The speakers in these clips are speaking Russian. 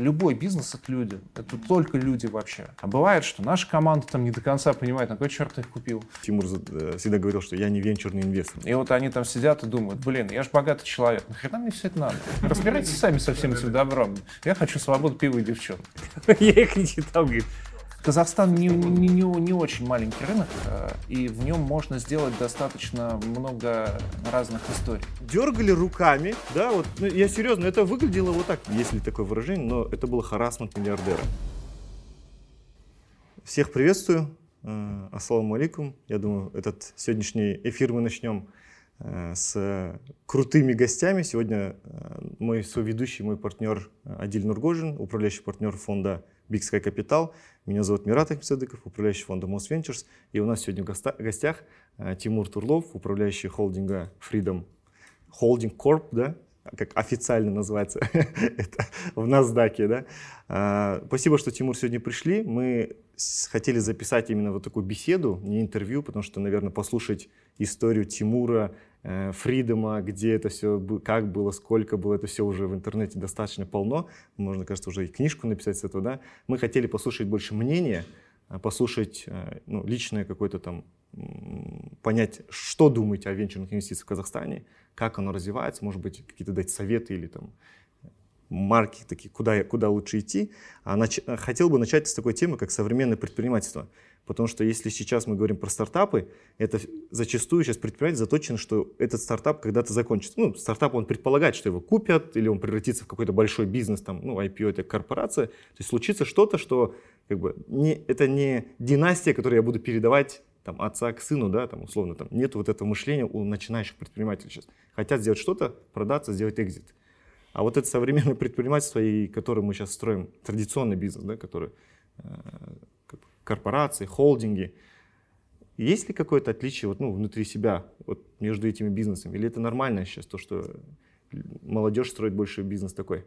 любой бизнес — это люди. Это только люди вообще. А бывает, что наша команда там не до конца понимает, на какой черт их купил. Тимур э, всегда говорил, что я не венчурный инвестор. И вот они там сидят и думают, блин, я же богатый человек, нахрена мне все это надо? Разбирайтесь сами со всем этим добром. Я хочу свободу, пива и девчонок. Я их не читал, говорит, Казахстан не, не, не, не очень маленький рынок, э, и в нем можно сделать достаточно много разных историй. Дергали руками, да, вот, ну, я серьезно, это выглядело вот так, если такое выражение, но это был харасмент миллиардера. Всех приветствую, э, ассаламу алейкум. Я думаю, этот сегодняшний эфир мы начнем э, с крутыми гостями. Сегодня мой соведущий, мой партнер Адиль Нургожин, управляющий партнер фонда Big Sky Capital. Меня зовут Мират Ахмедсадыков, управляющий фондом Ventures. И у нас сегодня в гостях э, Тимур Турлов, управляющий холдинга Freedom Holding Corp, да, как официально называется это в NASDAQ, да. А, спасибо, что, Тимур, сегодня пришли. Мы хотели записать именно вот такую беседу, не интервью, потому что, наверное, послушать историю Тимура, Фридома, где это все, как было, сколько было, это все уже в интернете достаточно полно. Можно, кажется, уже и книжку написать с этого, да. Мы хотели послушать больше мнения, а послушать э, ну, личное какое-то там, понять, что думаете о венчурных инвестициях в Казахстане, как оно развивается, может быть, какие-то дать советы или там марки такие, куда, куда лучше идти. А нач... Хотел бы начать с такой темы, как современное предпринимательство. Потому что если сейчас мы говорим про стартапы, это зачастую сейчас предприниматель заточен, что этот стартап когда-то закончится. Ну, стартап, он предполагает, что его купят, или он превратится в какой-то большой бизнес, там, ну, IPO это корпорация. То есть случится что-то, что как бы не, это не династия, которую я буду передавать там, отца к сыну, да, там, условно, там, нет вот этого мышления у начинающих предпринимателей сейчас. Хотят сделать что-то, продаться, сделать экзит. А вот это современное предпринимательство, и которое мы сейчас строим, традиционный бизнес, да, который э, корпорации, холдинги. Есть ли какое-то отличие вот, ну, внутри себя вот, между этими бизнесами? Или это нормально сейчас, то, что молодежь строит больше бизнес такой?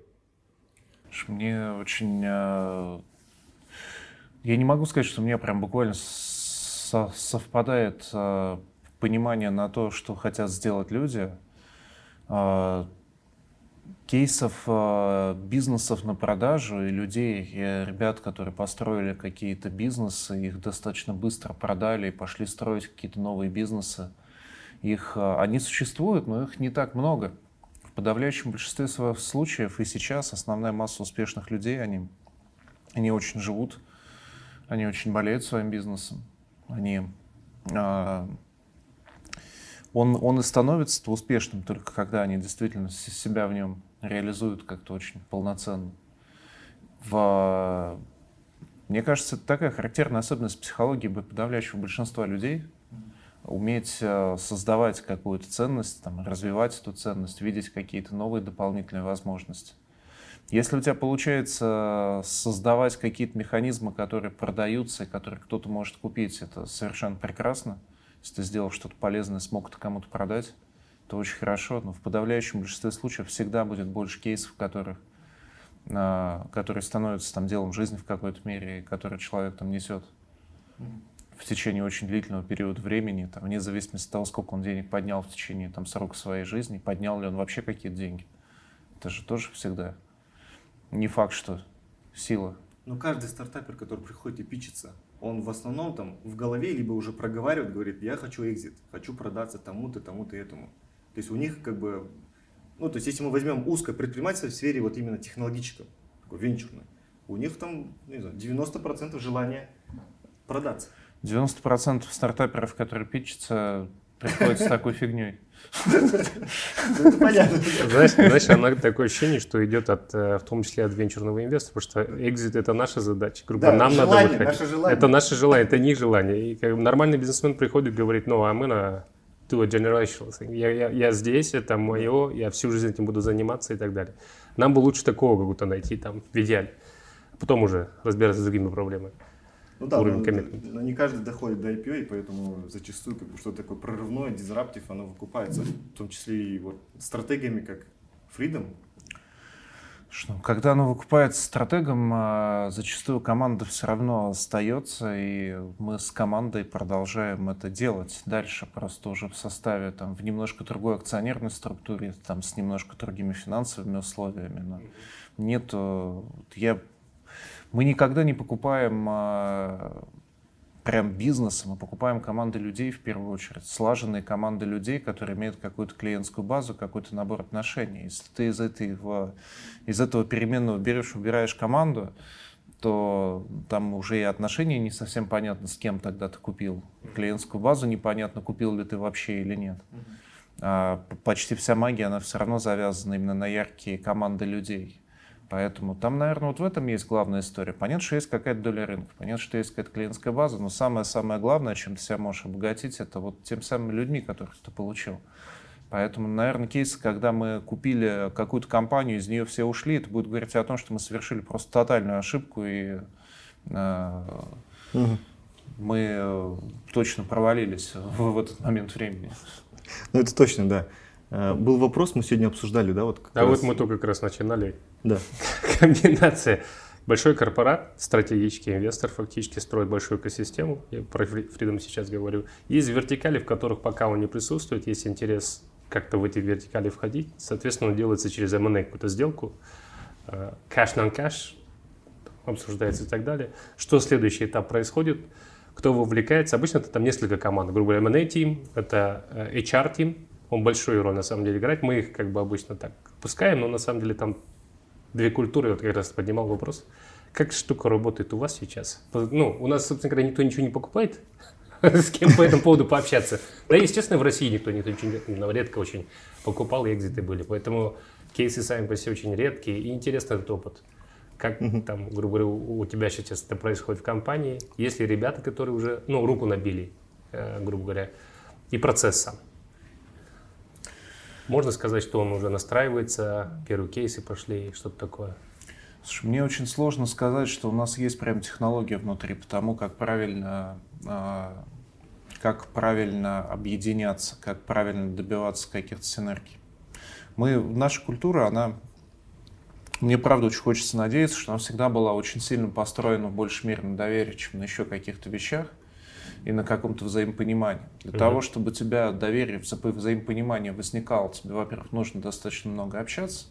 Мне очень... Э, я не могу сказать, что меня прям буквально совпадает э, понимание на то, что хотят сделать люди. Кейсов э, бизнесов на продажу и людей, и ребят, которые построили какие-то бизнесы, их достаточно быстро продали и пошли строить какие-то новые бизнесы. Их, э, они существуют, но их не так много. В подавляющем большинстве своих случаев и сейчас основная масса успешных людей, они, они очень живут, они очень болеют своим бизнесом, они э, он, он и становится успешным только когда они действительно себя в нем реализуют как-то очень полноценно. В, мне кажется, это такая характерная особенность психологии подавляющего большинства людей. Уметь э, создавать какую-то ценность, там, развивать эту ценность, видеть какие-то новые дополнительные возможности. Если у тебя получается создавать какие-то механизмы, которые продаются и которые кто-то может купить, это совершенно прекрасно. Если ты сделал что-то полезное, смог это кому-то продать, то очень хорошо. Но в подавляющем большинстве случаев всегда будет больше кейсов, которых, а, которые становятся там, делом жизни в какой-то мере, и которые человек там несет в течение очень длительного периода времени, там, вне зависимости от того, сколько он денег поднял в течение там, срока своей жизни, поднял ли он вообще какие-то деньги. Это же тоже всегда не факт, что сила. Но каждый стартапер, который приходит и пичется, он в основном там в голове либо уже проговаривает, говорит, я хочу экзит, хочу продаться тому-то, тому-то этому. То есть у них как бы, ну то есть если мы возьмем узкое предпринимательство в сфере вот именно технологическом, такой венчурной, у них там, не знаю, 90% желания продаться. 90% стартаперов, которые питчатся, приходят с такой фигней. Понятно. Знаешь, знаешь, она такое ощущение, что идет от, э, в том числе от венчурного инвестора, потому что экзит это наша задача. Грубо, да, нам желание, надо выходить. Наше желание. Это наше желание, это не желание. И как, нормальный бизнесмен приходит и говорит, ну, а мы на do a generational thing. Я, я, я здесь, это мое, я всю жизнь этим буду заниматься и так далее. Нам бы лучше такого какого-то найти там в идеале. Потом уже разбираться с другими проблемами. Ну да, уровень но, но не каждый доходит до IPO, и поэтому зачастую как бы, что-то такое прорывное, дизраптив, оно выкупается, в том числе и вот стратегиями, как Freedom. Что, когда оно выкупается стратегом, а, зачастую команда все равно остается, и мы с командой продолжаем это делать дальше, просто уже в составе, там, в немножко другой акционерной структуре, там, с немножко другими финансовыми условиями. Но нет, я, мы никогда не покупаем а, прям бизнеса, мы покупаем команды людей в первую очередь, слаженные команды людей, которые имеют какую-то клиентскую базу, какой-то набор отношений. Если ты из, этого, из этого переменного берешь, убираешь команду, то там уже и отношения не совсем понятно, с кем тогда ты купил. Клиентскую базу непонятно, купил ли ты вообще или нет. А почти вся магия, она все равно завязана именно на яркие команды людей. Поэтому там, наверное, вот в этом есть главная история. Понятно, что есть какая-то доля рынка, понятно, что есть какая-то клиентская база, но самое-самое главное, чем ты себя можешь обогатить, это вот тем самыми людьми, которых ты получил. Поэтому, наверное, кейс, когда мы купили какую-то компанию, из нее все ушли, это будет говорить о том, что мы совершили просто тотальную ошибку и э, угу. мы э, точно провалились в, в этот момент времени. Ну, это точно, да. Э, был вопрос, мы сегодня обсуждали, да? Вот а раз... вот мы только как раз начинали. Да. Комбинация. Большой корпорат, стратегический инвестор фактически строит большую экосистему, я про Freedom сейчас говорю. Есть вертикали, в которых пока он не присутствует, есть интерес как-то в эти вертикали входить. Соответственно, он делается через M&A какую-то сделку. Кэш на кэш обсуждается и так далее. Что следующий этап происходит? Кто вовлекается? Обычно это там несколько команд. Грубо говоря, M&A team, это э, HR team, он большую роль на самом деле играет. Мы их как бы обычно так пускаем, но на самом деле там две культуры. Вот как раз поднимал вопрос. Как штука работает у вас сейчас? Ну, у нас, собственно говоря, никто ничего не покупает. С кем по этому поводу пообщаться. Да, естественно, в России никто, ничего редко очень покупал, и экзиты были. Поэтому кейсы сами по себе очень редкие. И интересный этот опыт. Как там, грубо говоря, у тебя сейчас это происходит в компании? Есть ли ребята, которые уже, ну, руку набили, э, грубо говоря, и процесс сам? Можно сказать, что он уже настраивается, первые кейсы пошли, что-то такое? Слушай, мне очень сложно сказать, что у нас есть прям технология внутри, потому как правильно, а, как правильно объединяться, как правильно добиваться каких-то синергий. Мы, наша культура, она, мне правда очень хочется надеяться, что она всегда была очень сильно построена в большей мере на доверии, чем на еще каких-то вещах и на каком-то взаимопонимании. Для mm-hmm. того, чтобы у тебя доверие, взаимопонимание возникало, тебе, во-первых, нужно достаточно много общаться,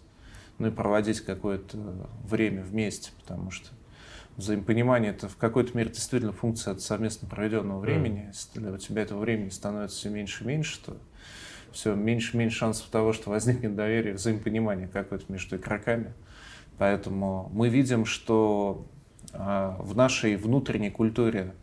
ну и проводить какое-то время вместе, потому что взаимопонимание это в какой-то мере действительно функция от совместно проведенного времени. Mm. Если у тебя этого времени становится все меньше и меньше, то все меньше и меньше шансов того, что возникнет доверие, взаимопонимание какое-то между игроками. Поэтому мы видим, что а, в нашей внутренней культуре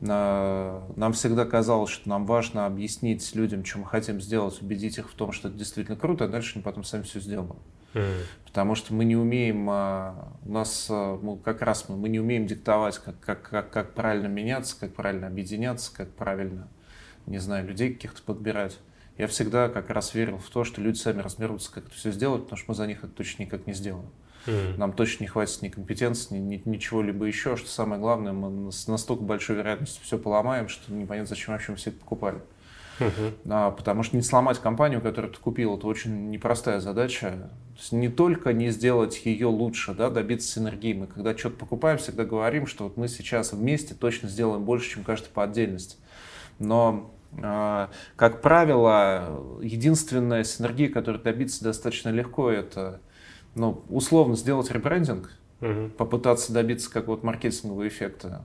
нам всегда казалось, что нам важно объяснить людям, что мы хотим сделать, убедить их в том, что это действительно круто, а дальше они потом сами все сделают. Mm. Потому что мы не умеем, а, у нас а, мы, как раз мы, мы не умеем диктовать, как, как, как, как правильно меняться, как правильно объединяться, как правильно, не знаю, людей каких-то подбирать. Я всегда как раз верил в то, что люди сами разберутся, как это все сделать, потому что мы за них это точно никак не сделаем. Mm. Нам точно не хватит ни компетенции, ни, ни, ничего либо еще. Что самое главное, мы с настолько большой вероятностью все поломаем, что непонятно, зачем вообще мы все это покупали. Uh-huh. А, потому что не сломать компанию, которую ты купил, это очень непростая задача. То есть не только не сделать ее лучше, да, добиться синергии. Мы когда что-то покупаем, всегда говорим, что вот мы сейчас вместе точно сделаем больше, чем каждый по отдельности. Но а, как правило, единственная синергия, которую добиться достаточно легко, это ну, условно сделать ребрендинг, угу. попытаться добиться какого-то маркетингового эффекта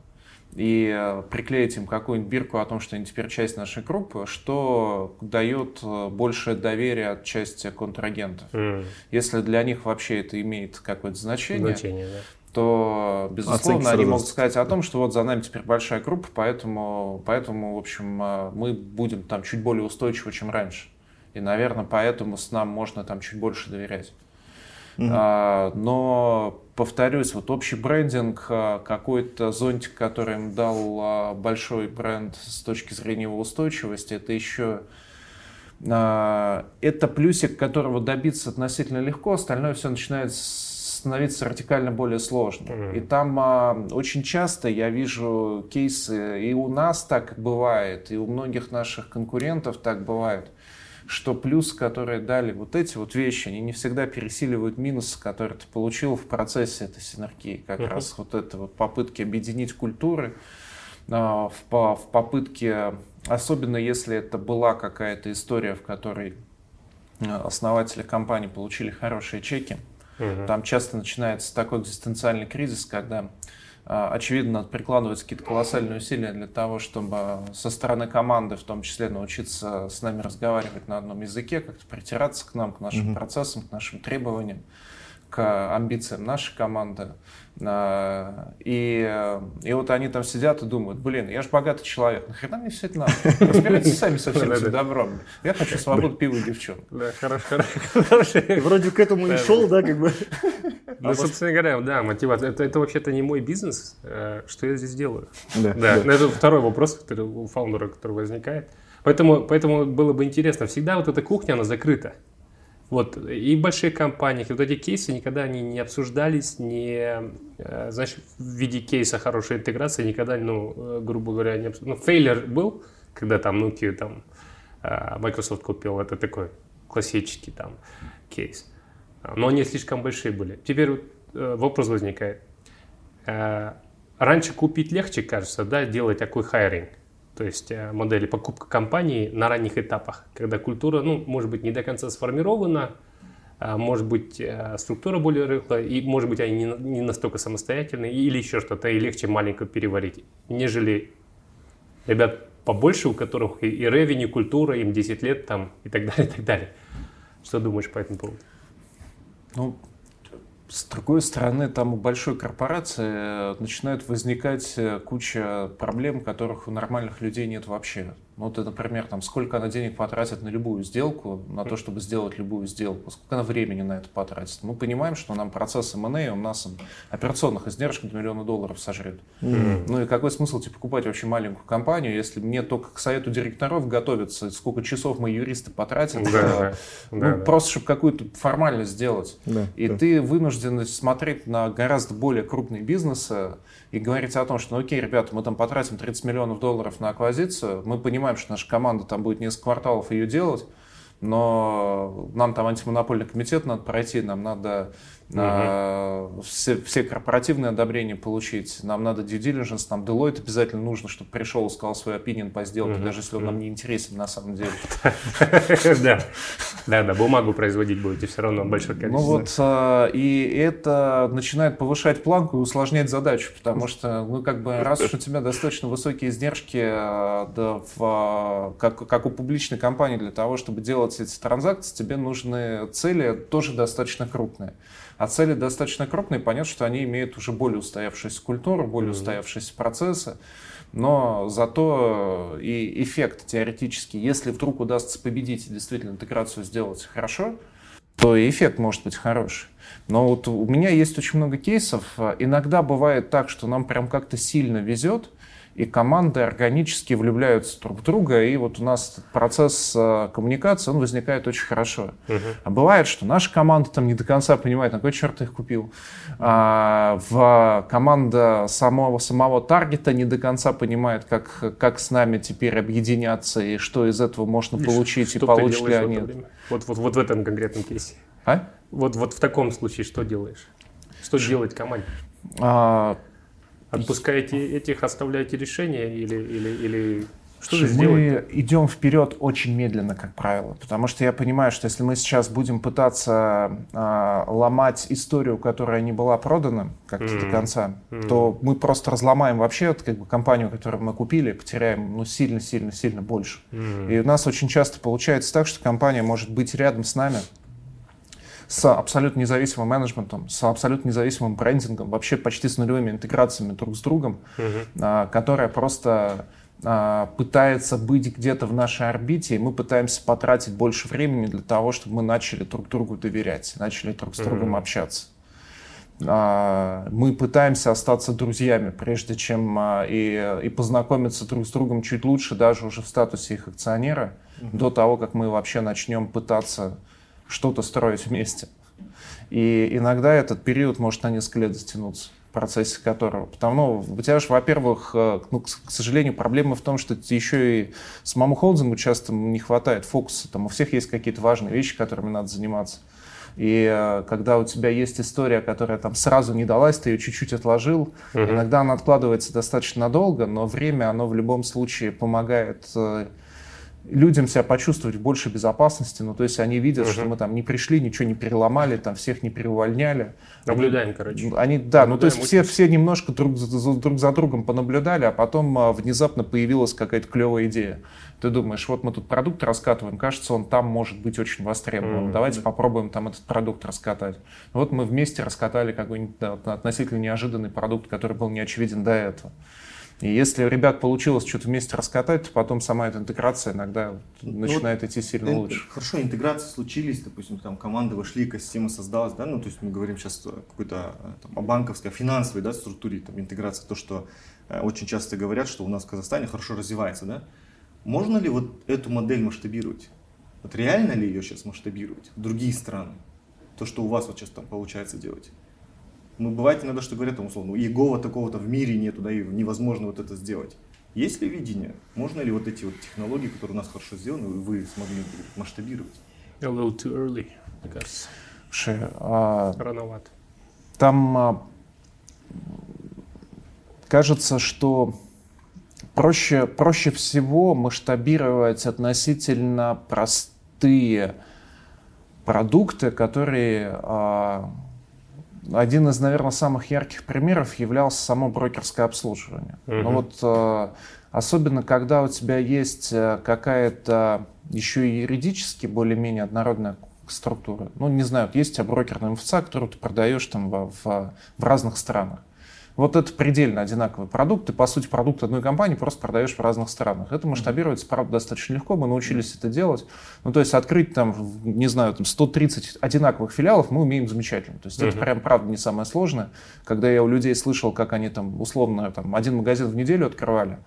и э, приклеить им какую-нибудь бирку о том, что они теперь часть нашей группы, что дает э, большее доверие от части контрагентов. Mm. Если для них вообще это имеет какое-то значение, значение да. то, безусловно, они могут сказать о том, что вот за нами теперь большая группа, поэтому, поэтому в общем, э, мы будем там чуть более устойчивы, чем раньше. И, наверное, поэтому с нам можно там чуть больше доверять. Mm-hmm. А, но, повторюсь, вот общий брендинг, а, какой-то зонтик, который им дал а, большой бренд с точки зрения его устойчивости, это еще а, это плюсик, которого добиться относительно легко, остальное все начинает становиться радикально более сложно. Mm-hmm. И там а, очень часто я вижу кейсы, и у нас так бывает, и у многих наших конкурентов так бывает, что плюс, которые дали вот эти вот вещи, они не всегда пересиливают минус, который ты получил в процессе этой синергии. Как uh-huh. раз вот это вот попытки объединить культуры, а, в, в попытке, особенно если это была какая-то история, в которой а, основатели компании получили хорошие чеки, Угу. Там часто начинается такой экзистенциальный кризис, когда очевидно, надо прикладывать какие-то колоссальные усилия для того, чтобы со стороны команды, в том числе, научиться с нами разговаривать на одном языке, как-то притираться к нам, к нашим mm-hmm. процессам, к нашим требованиям, к амбициям нашей команды. А, и, и вот они там сидят и думают, блин, я же богатый человек, нахрена мне все это надо? Разбирайтесь сами со всем этим добром. Я хочу свободу пива и девчонок. Да, хорошо, хорошо. Вроде к этому и шел, да, как бы. Ну, собственно говоря, да, мотивация. Это, это вообще-то не мой бизнес. Э, что я здесь делаю? Да. да. Это второй вопрос, который у фаундера, который возникает. Поэтому, поэтому было бы интересно. Всегда вот эта кухня, она закрыта. Вот, и большие компании, вот эти кейсы никогда они не обсуждались, не, э, знаешь, в виде кейса хорошей интеграции никогда, ну, э, грубо говоря, не обсуждались. Ну, failure был, когда там Nokia, там, э, Microsoft купил, это такой классический там кейс. Но они слишком большие были. Теперь вопрос возникает. Раньше купить легче, кажется, да, делать такой hiring то есть э, модели покупка компании на ранних этапах, когда культура, ну, может быть, не до конца сформирована, а может быть, э, структура более рыхлая, и, может быть, они не настолько самостоятельные, или еще что-то, и легче маленько переварить, нежели ребят побольше, у которых и, и ревень, культура, им 10 лет там, и так далее, и так далее. Что думаешь по этому поводу? Ну, с другой стороны, там у большой корпорации начинают возникать э, куча проблем, которых у нормальных людей нет вообще. Ну, вот, например, там, сколько она денег потратит на любую сделку, на то, чтобы сделать любую сделку, сколько она времени на это потратит. Мы понимаем, что нам процесс M&A, он нас операционных издержек до миллиона долларов сожрет. Mm-hmm. Ну и какой смысл тебе покупать вообще маленькую компанию, если мне только к совету директоров готовиться, сколько часов мы юристы потратят, да, ну, да, просто чтобы какую-то формальность сделать. Да, и да. ты вынужден смотреть на гораздо более крупные бизнесы, и говорить о том, что, ну окей, ребята, мы там потратим 30 миллионов долларов на аквазицию, мы понимаем, что наша команда там будет несколько кварталов ее делать, но нам там антимонопольный комитет надо пройти, нам надо угу. все, все корпоративные одобрения получить, нам надо due diligence, нам Deloitte обязательно нужно, чтобы пришел и сказал свой opinion по сделке, угу. даже если он нам не интересен на самом деле. Да, да, да, бумагу производить будете все равно большое количество. Ну вот, а, и это начинает повышать планку и усложнять задачу, потому что, ну как бы, раз уж у тебя достаточно высокие издержки а, да, в, как, как у публичной компании для того, чтобы делать эти транзакции, тебе нужны цели тоже достаточно крупные. А цели достаточно крупные, понятно, что они имеют уже более устоявшуюся культуру, более mm-hmm. устоявшиеся процессы. Но зато и эффект теоретически, если вдруг удастся победить и действительно интеграцию сделать хорошо, то и эффект может быть хороший. Но вот у меня есть очень много кейсов. Иногда бывает так, что нам прям как-то сильно везет, и команды органически влюбляются друг в друга, и вот у нас процесс э, коммуникации, он возникает очень хорошо. Uh-huh. А бывает, что наша команда там не до конца понимает, на какой черт их купил. А, в команда самого, самого таргета не до конца понимает, как, как с нами теперь объединяться, и что из этого можно и получить, что и получат ли они. Вот, вот, вот в этом конкретном кейсе. А? Вот, вот в таком случае что делаешь? Что делать команде? А, Отпускаете этих, оставляете решение или, или, или что же Мы идем вперед очень медленно, как правило, потому что я понимаю, что если мы сейчас будем пытаться э, ломать историю, которая не была продана как-то mm-hmm. до конца, mm-hmm. то мы просто разломаем вообще как бы, компанию, которую мы купили, потеряем ну, сильно-сильно-сильно больше. Mm-hmm. И у нас очень часто получается так, что компания может быть рядом с нами, с абсолютно независимым менеджментом, с абсолютно независимым брендингом, вообще почти с нулевыми интеграциями друг с другом, uh-huh. которая просто а, пытается быть где-то в нашей орбите, и мы пытаемся потратить больше времени для того, чтобы мы начали друг другу доверять, начали друг с другом uh-huh. общаться. А, мы пытаемся остаться друзьями, прежде чем и, и познакомиться друг с другом чуть лучше, даже уже в статусе их акционера, uh-huh. до того, как мы вообще начнем пытаться что-то строить вместе. И иногда этот период может на несколько лет затянуться в процессе которого. Потому, ну, у тебя же, во-первых, э, ну, к сожалению, проблема в том, что еще и самому холдингу часто не хватает фокуса. Там у всех есть какие-то важные вещи, которыми надо заниматься. И э, когда у тебя есть история, которая там сразу не далась, ты ее чуть-чуть отложил, uh-huh. иногда она откладывается достаточно надолго, но время, оно в любом случае помогает э, людям себя почувствовать в большей безопасности. Ну, то есть они видят, угу. что мы там не пришли, ничего не переломали, там всех не переувольняли. Наблюдаем, они, короче. Они, да, Наблюдаем ну то есть все, все немножко друг за, друг за другом понаблюдали, а потом а, внезапно появилась какая-то клевая идея. Ты думаешь, вот мы тут продукт раскатываем, кажется, он там может быть очень востребован. Mm-hmm. Давайте попробуем там этот продукт раскатать. Вот мы вместе раскатали какой-нибудь да, относительно неожиданный продукт, который был не очевиден до этого. И если у ребят получилось что-то вместе раскатать, то потом сама эта интеграция иногда ну, начинает вот идти сильно ин- лучше. Хорошо, интеграции случились, допустим, там команды вошли, экосистема создалась, да, ну то есть мы говорим сейчас о какой-то там, о банковской, о финансовой да, структуре, там, интеграции, то, что э, очень часто говорят, что у нас в Казахстане хорошо развивается, да. Можно ли вот эту модель масштабировать? Вот реально ли ее сейчас масштабировать в другие страны? То, что у вас вот сейчас там получается делать? Ну, бывает иногда, что говорят, там, условно, у Егова такого-то в мире нету, да, и невозможно вот это сделать. Есть ли видение? Можно ли вот эти вот технологии, которые у нас хорошо сделаны, вы смогли масштабировать? A little too early, мне кажется. Слушай, а... Рановато. Там а... кажется, что проще, проще всего масштабировать относительно простые продукты, которые а, один из, наверное, самых ярких примеров являлся само брокерское обслуживание. Uh-huh. Ну вот э, особенно, когда у тебя есть э, какая-то еще и юридически более-менее однородная структура. Ну, не знаю, есть у тебя брокерная МФЦ, которую ты продаешь там в, в, в разных странах. Вот это предельно одинаковый продукт. Ты, по сути, продукт одной компании просто продаешь в разных странах. Это масштабируется, правда, достаточно легко. Мы научились это делать. Ну, то есть открыть там, не знаю, там 130 одинаковых филиалов мы умеем замечательно. То есть uh-huh. это прям, правда, не самое сложное. Когда я у людей слышал, как они там, условно, там, один магазин в неделю открывали,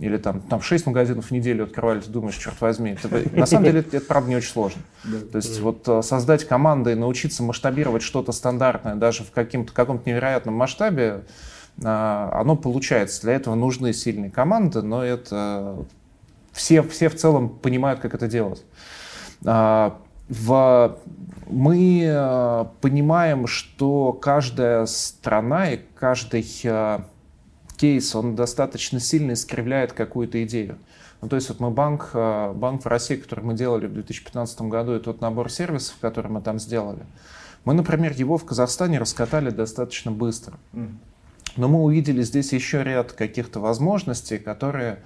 или там, там 6 магазинов в неделю открывали, ты думаешь, черт возьми. Это, на самом деле это, это правда не очень сложно. То есть вот э, создать команды и научиться масштабировать что-то стандартное даже в каким-то, каком-то невероятном масштабе, а, оно получается. Для этого нужны сильные команды, но это все, все в целом понимают, как это делать. А, в, мы э, понимаем, что каждая страна и каждый э, кейс, он достаточно сильно искривляет какую-то идею. Ну, то есть вот мы банк, э, банк в России, который мы делали в 2015 году, и тот набор сервисов, который мы там сделали, мы, например, его в Казахстане раскатали достаточно быстро. Но мы увидели здесь еще ряд каких-то возможностей, которые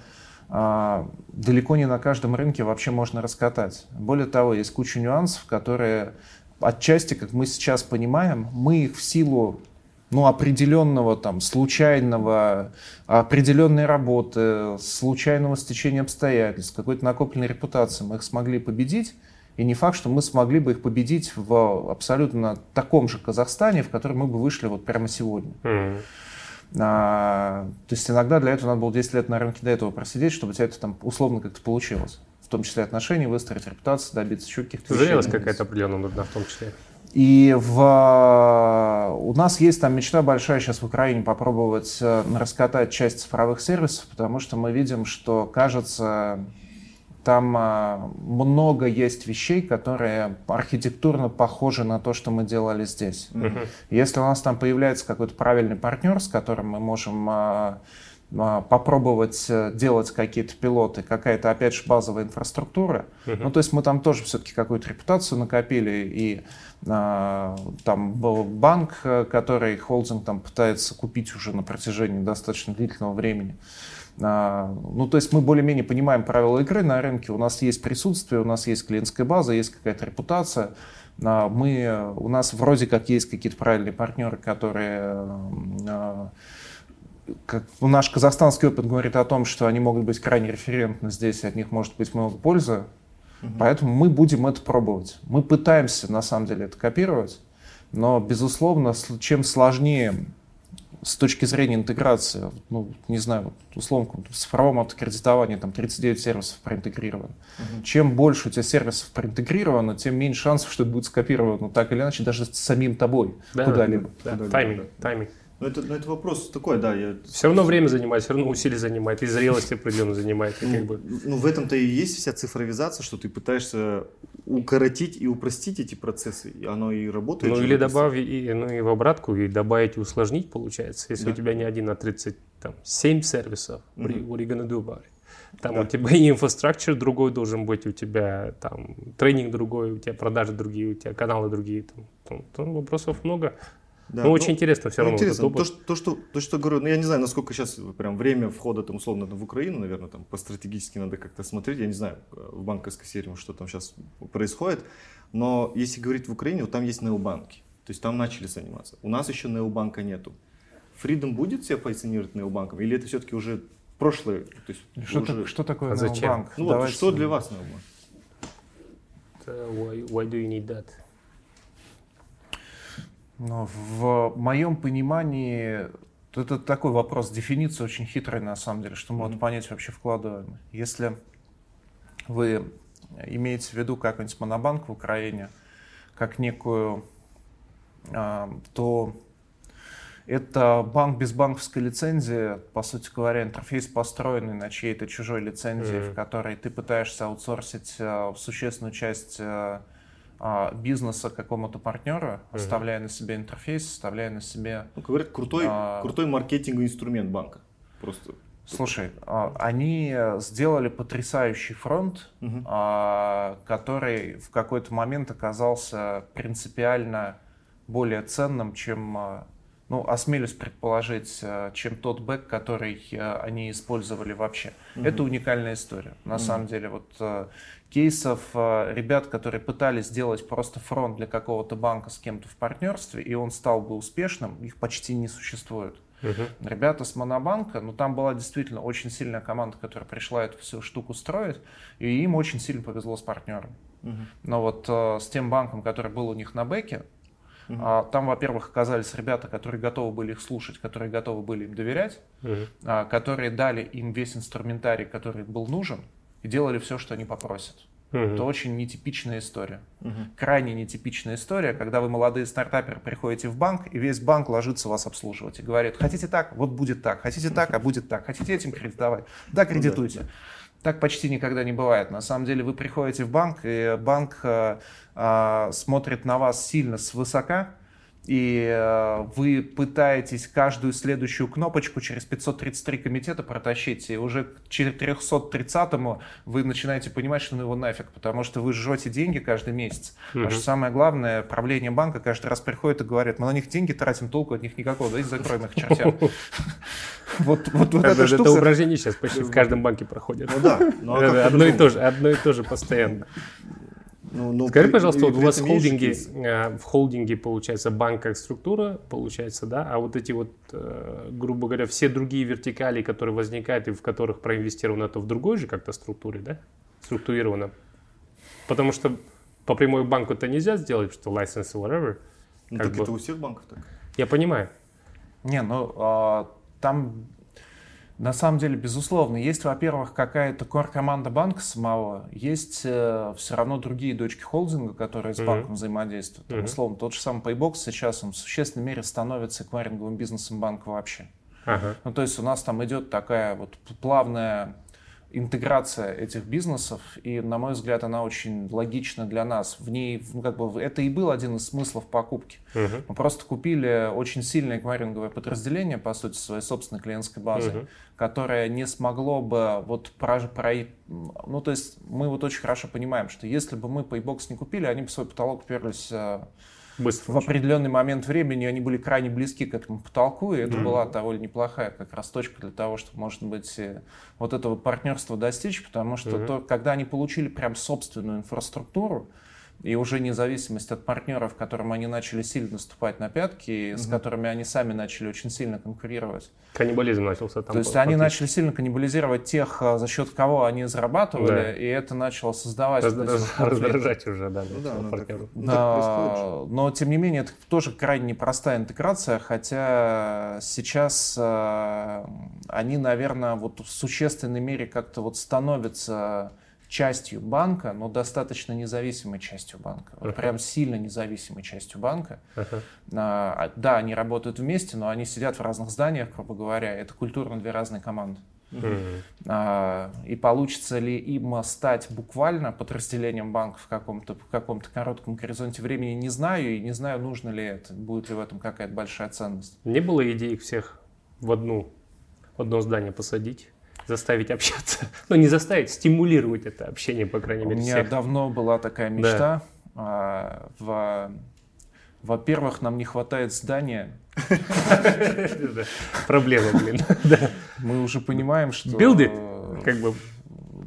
а, далеко не на каждом рынке вообще можно раскатать. Более того, есть куча нюансов, которые отчасти, как мы сейчас понимаем, мы их в силу ну, определенного там случайного, определенной работы, случайного стечения обстоятельств, какой-то накопленной репутации мы их смогли победить, и не факт, что мы смогли бы их победить в абсолютно таком же Казахстане, в который мы бы вышли вот прямо сегодня. Mm-hmm. А, то есть иногда для этого надо было 10 лет на рынке до этого просидеть, чтобы у тебя это там условно как-то получилось. В том числе отношения выстроить, репутацию, добиться еще каких-то Зрелость какая-то определенная нужна в том числе. И в, у нас есть там мечта большая сейчас в Украине попробовать э, раскатать часть цифровых сервисов, потому что мы видим, что, кажется, там а, много есть вещей, которые архитектурно похожи на то, что мы делали здесь. Uh-huh. Если у нас там появляется какой-то правильный партнер, с которым мы можем попробовать э, делать какие-то пилоты, какая-то, опять же, базовая инфраструктура. Uh-huh. Ну, то есть мы там тоже все-таки какую-то репутацию накопили, и а, там был банк, э, который холдинг там пытается купить уже на протяжении достаточно длительного времени. А, ну, то есть мы более-менее понимаем правила игры на рынке, у нас есть присутствие, у нас есть клиентская база, есть какая-то репутация. А, мы, у нас вроде как есть какие-то правильные партнеры, которые а, как наш казахстанский опыт говорит о том, что они могут быть крайне референтны здесь, от них может быть много пользы. Угу. Поэтому мы будем это пробовать. Мы пытаемся, на самом деле, это копировать, но, безусловно, чем сложнее с точки зрения интеграции, ну, не знаю, вот, условно, в цифровом автокредитовании там 39 сервисов проинтегрировано. Угу. Чем больше у тебя сервисов проинтегрировано, тем меньше шансов, что это будет скопировано так или иначе даже с самим тобой да, куда-либо. Да, да, тайминг, да. тайминг. Ну это, ну, это вопрос такой, да. Я... Все равно время занимает, все равно усилий занимает, и зрелость определенно занимает. И ну, как бы... ну, в этом-то и есть вся цифровизация, что ты пытаешься укоротить и упростить эти процессы, и оно и работает. Ну или добавить, и, ну и в обратку, и добавить и усложнить получается. Если да. у тебя не один, а 37 сервисов, mm-hmm. what are you gonna do about it? Там да. у тебя и инфраструктура другой должен быть, у тебя там тренинг другой, у тебя продажи другие, у тебя каналы другие. Там, там, там вопросов много. Да, ну, очень интересно все ну, равно. Интересно. То, что, то, что, то, что говорю, ну, я не знаю, насколько сейчас прям время входа, там, условно, в Украину, наверное, там, по стратегически надо как-то смотреть, я не знаю, в банковской сфере, что там сейчас происходит, но если говорить в Украине, вот там есть необанки, то есть там начали заниматься. У нас еще необанка нету. Freedom будет себя позиционировать необанком, или это все-таки уже прошлое? То есть что, уже... так, что такое а необанк? Ну, вот, что для вас необанк? Why, why do you need that? Но в моем понимании это такой вопрос, дефиниция очень хитрая на самом деле, что мы mm-hmm. понять вообще вкладываем. Если вы имеете в виду какой-нибудь монобанк в Украине, как некую, а, то это банк без банковской лицензии, по сути говоря, интерфейс построенный на чьей-то чужой лицензии, mm-hmm. в которой ты пытаешься аутсорсить а, существенную часть а, бизнеса какому-то партнеру, uh-huh. оставляя на себе интерфейс, оставляя на себе... Ну, говорят, крутой, а, крутой маркетинговый инструмент банка. Просто. Слушай, а, они сделали потрясающий фронт, uh-huh. а, который в какой-то момент оказался принципиально более ценным, чем, а, ну, осмелюсь предположить, а, чем тот бэк, который они использовали вообще. Uh-huh. Это уникальная история. На uh-huh. самом деле, вот кейсов э, ребят, которые пытались сделать просто фронт для какого-то банка с кем-то в партнерстве, и он стал бы успешным, их почти не существует. Uh-huh. Ребята с Монобанка, ну там была действительно очень сильная команда, которая пришла эту всю штуку строить, и им очень сильно повезло с партнером. Uh-huh. Но вот э, с тем банком, который был у них на бэке, Uh-huh. А, там, во-первых, оказались ребята, которые готовы были их слушать, которые готовы были им доверять, uh-huh. а, которые дали им весь инструментарий, который был нужен, и делали все, что они попросят. Угу. Это очень нетипичная история. Угу. Крайне нетипичная история, когда вы молодые стартаперы приходите в банк, и весь банк ложится вас обслуживать и говорит, хотите так, вот будет так, хотите так, а будет так, хотите этим кредитовать, да, кредитуйте. Ну, да. Так почти никогда не бывает. На самом деле вы приходите в банк, и банк э, э, смотрит на вас сильно свысока, и э, вы пытаетесь каждую следующую кнопочку через 533 комитета протащить, и уже к 430-му вы начинаете понимать, что ну его нафиг, потому что вы жжете деньги каждый месяц. Угу. Потому что самое главное, правление банка каждый раз приходит и говорит, мы на них деньги тратим, толку от них никакого, давайте закроем их чертям. Вот, вот, вот это, это упражнение сейчас почти в каждом банке проходит. Ну да. Ну, а одно и то же, одно и то же постоянно. Ну, ну, Скажи, пожалуйста, вот у вас в холдинге, э, в холдинге получается банк как структура, получается, да, а вот эти вот, э, грубо говоря, все другие вертикали, которые возникают и в которых проинвестировано, это в другой же как-то структуре, да, структурировано? Потому что по прямой банку это нельзя сделать, что license whatever. Ну, так бы. это у всех банков так. Я понимаю. Не, ну а, там на самом деле, безусловно, есть, во-первых, какая-то кор-команда банка самого, есть э, все равно другие дочки холдинга, которые с mm-hmm. банком взаимодействуют. Mm-hmm. Условно, тот же самый Paybox сейчас, он в существенной мере становится эквайринговым бизнесом банка вообще. Uh-huh. Ну, то есть у нас там идет такая вот плавная интеграция этих бизнесов, и, на мой взгляд, она очень логична для нас. В ней, ну, как бы, это и был один из смыслов покупки. Uh-huh. Мы просто купили очень сильное эквайринговое подразделение, по сути, своей собственной клиентской базы, uh-huh. которое не смогло бы вот про, про... Ну, то есть мы вот очень хорошо понимаем, что если бы мы Paybox не купили, они бы свой потолок уперлись э, Быстро в определенный момент времени они были крайне близки к этому потолку, и это mm-hmm. была довольно неплохая как раз точка для того, чтобы, может быть, э, вот этого партнерства достичь, потому что mm-hmm. то, когда они получили прям собственную инфраструктуру, и уже независимость от партнеров, которым они начали сильно наступать на пятки, mm-hmm. с которыми они сами начали очень сильно конкурировать. Каннибализм начался там. То есть они начали сильно каннибализировать тех, а, за счет кого они зарабатывали, да. и это начало создавать... Раз, вот раз, раздражать уже, да, ну, да, ну, партнеров. Ну, да, но тем не менее это тоже крайне непростая интеграция, хотя сейчас э, они, наверное, вот в существенной мере как-то вот становятся частью банка, но достаточно независимой частью банка. Вот uh-huh. Прям сильно независимой частью банка. Uh-huh. А, да, они работают вместе, но они сидят в разных зданиях, грубо говоря. Это культурно две разные команды. Uh-huh. А, и получится ли им стать буквально подразделением банка в каком-то, в каком-то коротком горизонте времени, не знаю. И не знаю, нужно ли это, будет ли в этом какая-то большая ценность. Не было идей всех в одну, в одно здание посадить? Заставить общаться. Ну, не заставить, стимулировать это общение, по крайней мере, У меня всех. давно была такая мечта. А, в- Во-первых, нам не хватает здания. Да. Проблема, блин. Да. Мы уже понимаем, что... Э, Как бы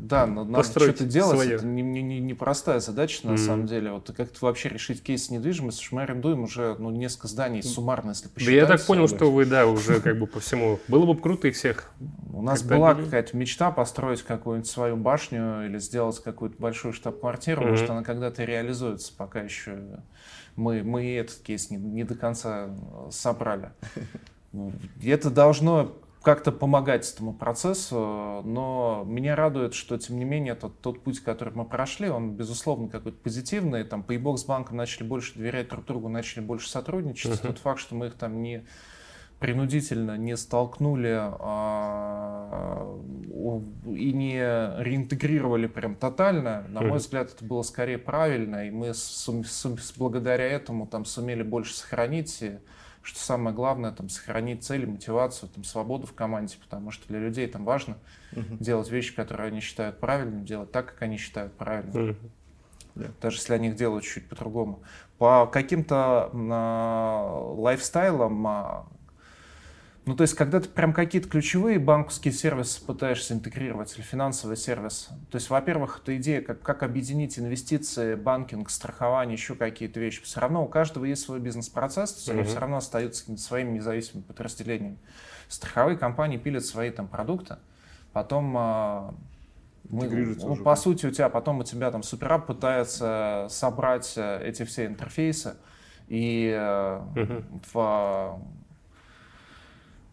Да, но надо что-то делать. своё. Это не, не- не- непростая задача, на Мгм. самом деле. Вот как-то вообще решить кейс недвижимости, потому что мы арендуем уже ну, несколько зданий суммарно, если Да посчитать. я так понял, что вы, да, уже как бы по всему. Было бы круто их всех. У нас была какая-то мечта построить какую-нибудь свою башню или сделать какую-то большую штаб-квартиру. Мгм. Может, она когда-то реализуется, пока еще мы, мы этот кейс не, не до конца э, собрали. Это должно как-то помогать этому процессу, но меня радует, что, тем не менее, тот, тот путь, который мы прошли, он, безусловно, какой-то позитивный. Там, Paybox с банком начали больше доверять друг другу, начали больше сотрудничать. Мгм. Тот факт, что мы их там не принудительно не столкнули а, и не реинтегрировали прям тотально, на мой взгляд, это было скорее правильно, и мы сум- с- благодаря этому там сумели больше сохранить, и, что самое главное, там сохранить цели, мотивацию, там свободу в команде, потому что для людей там важно Мгм. делать вещи, которые они считают правильными, делать так, как они считают правильным Мгм. даже если они их делают чуть по-другому. По каким-то а, лайфстайлам, а, ну то есть когда ты прям какие-то ключевые банковские сервисы пытаешься интегрировать или финансовый сервис, то есть, во-первых, это идея, как, как объединить инвестиции, банкинг, страхование, еще какие-то вещи. Все равно у каждого есть свой бизнес-процесс, то есть они Мгм. все равно остаются своими независимыми подразделениями. Страховые компании пилят свои там продукты, потом а, мы, ну, уже, по сути, у тебя потом у тебя там суперап пытается собрать э, эти все интерфейсы и Мгм. в,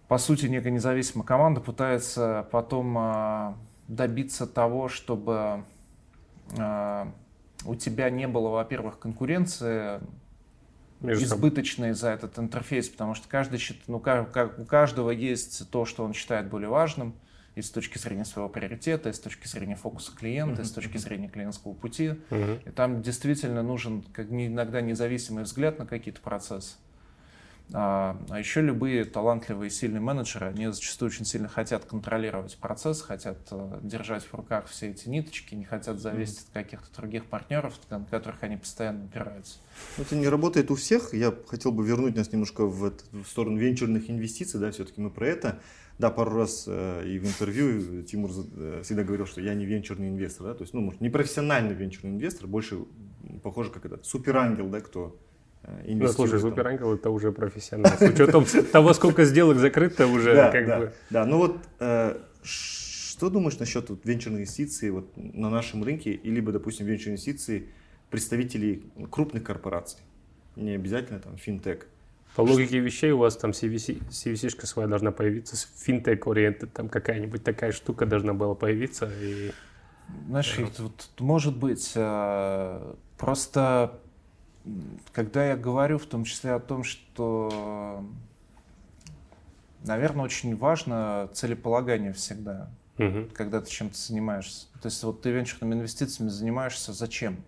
по сути, некая независимая команда пытается потом э, добиться того, чтобы э, у тебя не было, во-первых, конкуренции Между избыточной за этот интерфейс, потому что каждый, ну, у каждого есть то, что он считает более важным, и с точки зрения своего приоритета, и с точки зрения фокуса клиента, и с точки зрения клиентского пути. И там действительно нужен как иногда независимый взгляд на какие-то процессы. А, а еще любые талантливые, сильные менеджеры, они зачастую очень сильно хотят контролировать процесс, хотят э, держать в руках все эти ниточки, не хотят зависеть от каких-то других партнеров, на которых они постоянно опираются. Ну, Это не работает у всех. Я хотел бы вернуть нас немножко в, это- в сторону венчурных инвестиций, да, все-таки мы про это. Да, пару раз э, и в интервью Тимур э, всегда говорил, что я не венчурный инвестор, да, то есть, ну, может, не профессиональный венчурный инвестор, больше похоже как этот суперангел, да, кто Ну, инвестирует. слушай. Суперангел это уже профессионал. С учетом того, сколько сделок закрыто уже, да, как да, бы. да, ну вот э, что думаешь насчет вот, венчурных инвестиций вот, на нашем рынке, и либо, допустим, венчурные инвестиции представителей крупных корпораций? Не обязательно там финтех. По логике вещей у вас там CVC, CVC-шка своя должна появиться, финтек ориенты там какая-нибудь такая штука должна была появиться. И... Знаешь, тут может быть э, просто, когда я говорю в том числе о том, что, наверное, очень важно целеполагание всегда, Мгм, когда ты чем-то занимаешься. То есть вот ты венчурными инвестициями занимаешься зачем?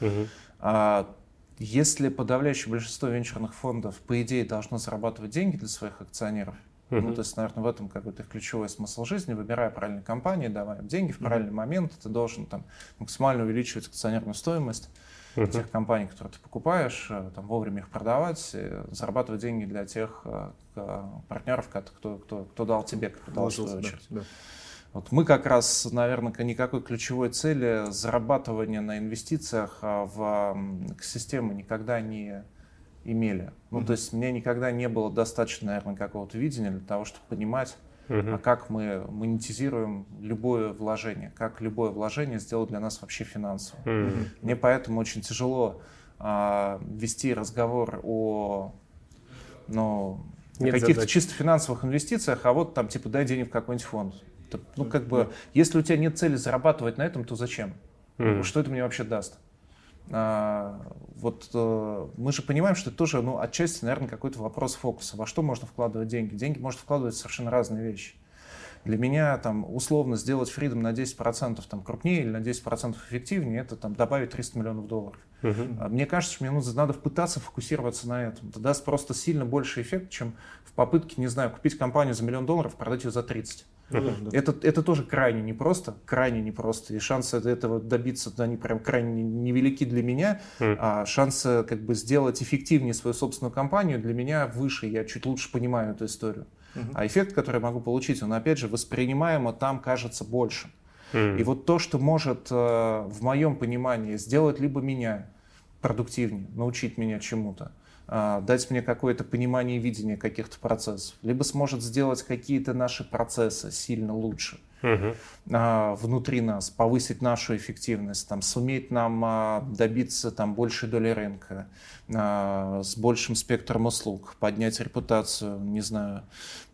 мгм. А если подавляющее большинство венчурных фондов, по идее, должно зарабатывать деньги для своих акционеров, ну, Мгм. то есть, наверное, в этом какой-то их ключевой смысл жизни, выбирая правильные компании, давая им деньги в правильный момент, ты должен там максимально увеличивать акционерную стоимость Мгм. тех компаний, которые ты покупаешь, э, там, вовремя их продавать, зарабатывать деньги для тех э, к- партнеров, кто, кто, кто дал тебе, дал в свою Вложился, да, очередь. да. Вот мы как раз, наверное, никакой ключевой цели зарабатывания на инвестициях а, в м, экосистему никогда не имели. Ну, Мгм. то есть мне никогда не было достаточно, наверное, какого-то видения для того, чтобы понимать, А как мы монетизируем любое вложение, как любое вложение сделать для нас вообще финансово. Мне поэтому очень тяжело а, вести разговор о ну, каких-то чисто финансовых инвестициях, а вот там типа дай денег в какой-нибудь фонд. Ну, как бы, если у тебя нет цели зарабатывать на этом, то зачем? Мгм. Что это мне вообще даст? А, вот э, мы же понимаем, что это тоже, ну, отчасти, наверное, какой-то вопрос фокуса. Во что можно вкладывать деньги? Деньги можно вкладывать в совершенно разные вещи. Для меня там условно сделать фридом на 10% там, крупнее или на 10% эффективнее, это там добавить 300 миллионов долларов. А Мне кажется, что мне нужно, надо пытаться фокусироваться на этом. Это даст просто сильно больше эффект, чем в попытке, не знаю, купить компанию за миллион долларов, продать ее за 30. Ну, да, Это, это тоже крайне непросто, крайне непросто. И шансы этого добиться, они прям крайне невелики для меня. Mm. А шансы как бы сделать эффективнее свою собственную компанию для меня выше. Я чуть лучше понимаю эту историю. Mm-hmm. А эффект, который я могу получить, он опять же воспринимаемо там кажется больше. Mm. И вот то, что может э, в моем понимании сделать либо меня продуктивнее, научить меня чему-то, дать мне какое-то понимание и видение каких-то процессов, либо сможет сделать какие-то наши процессы сильно лучше угу. внутри нас, повысить нашу эффективность, там, суметь нам а, добиться там, большей доли рынка, с большим спектром услуг, поднять репутацию, не знаю,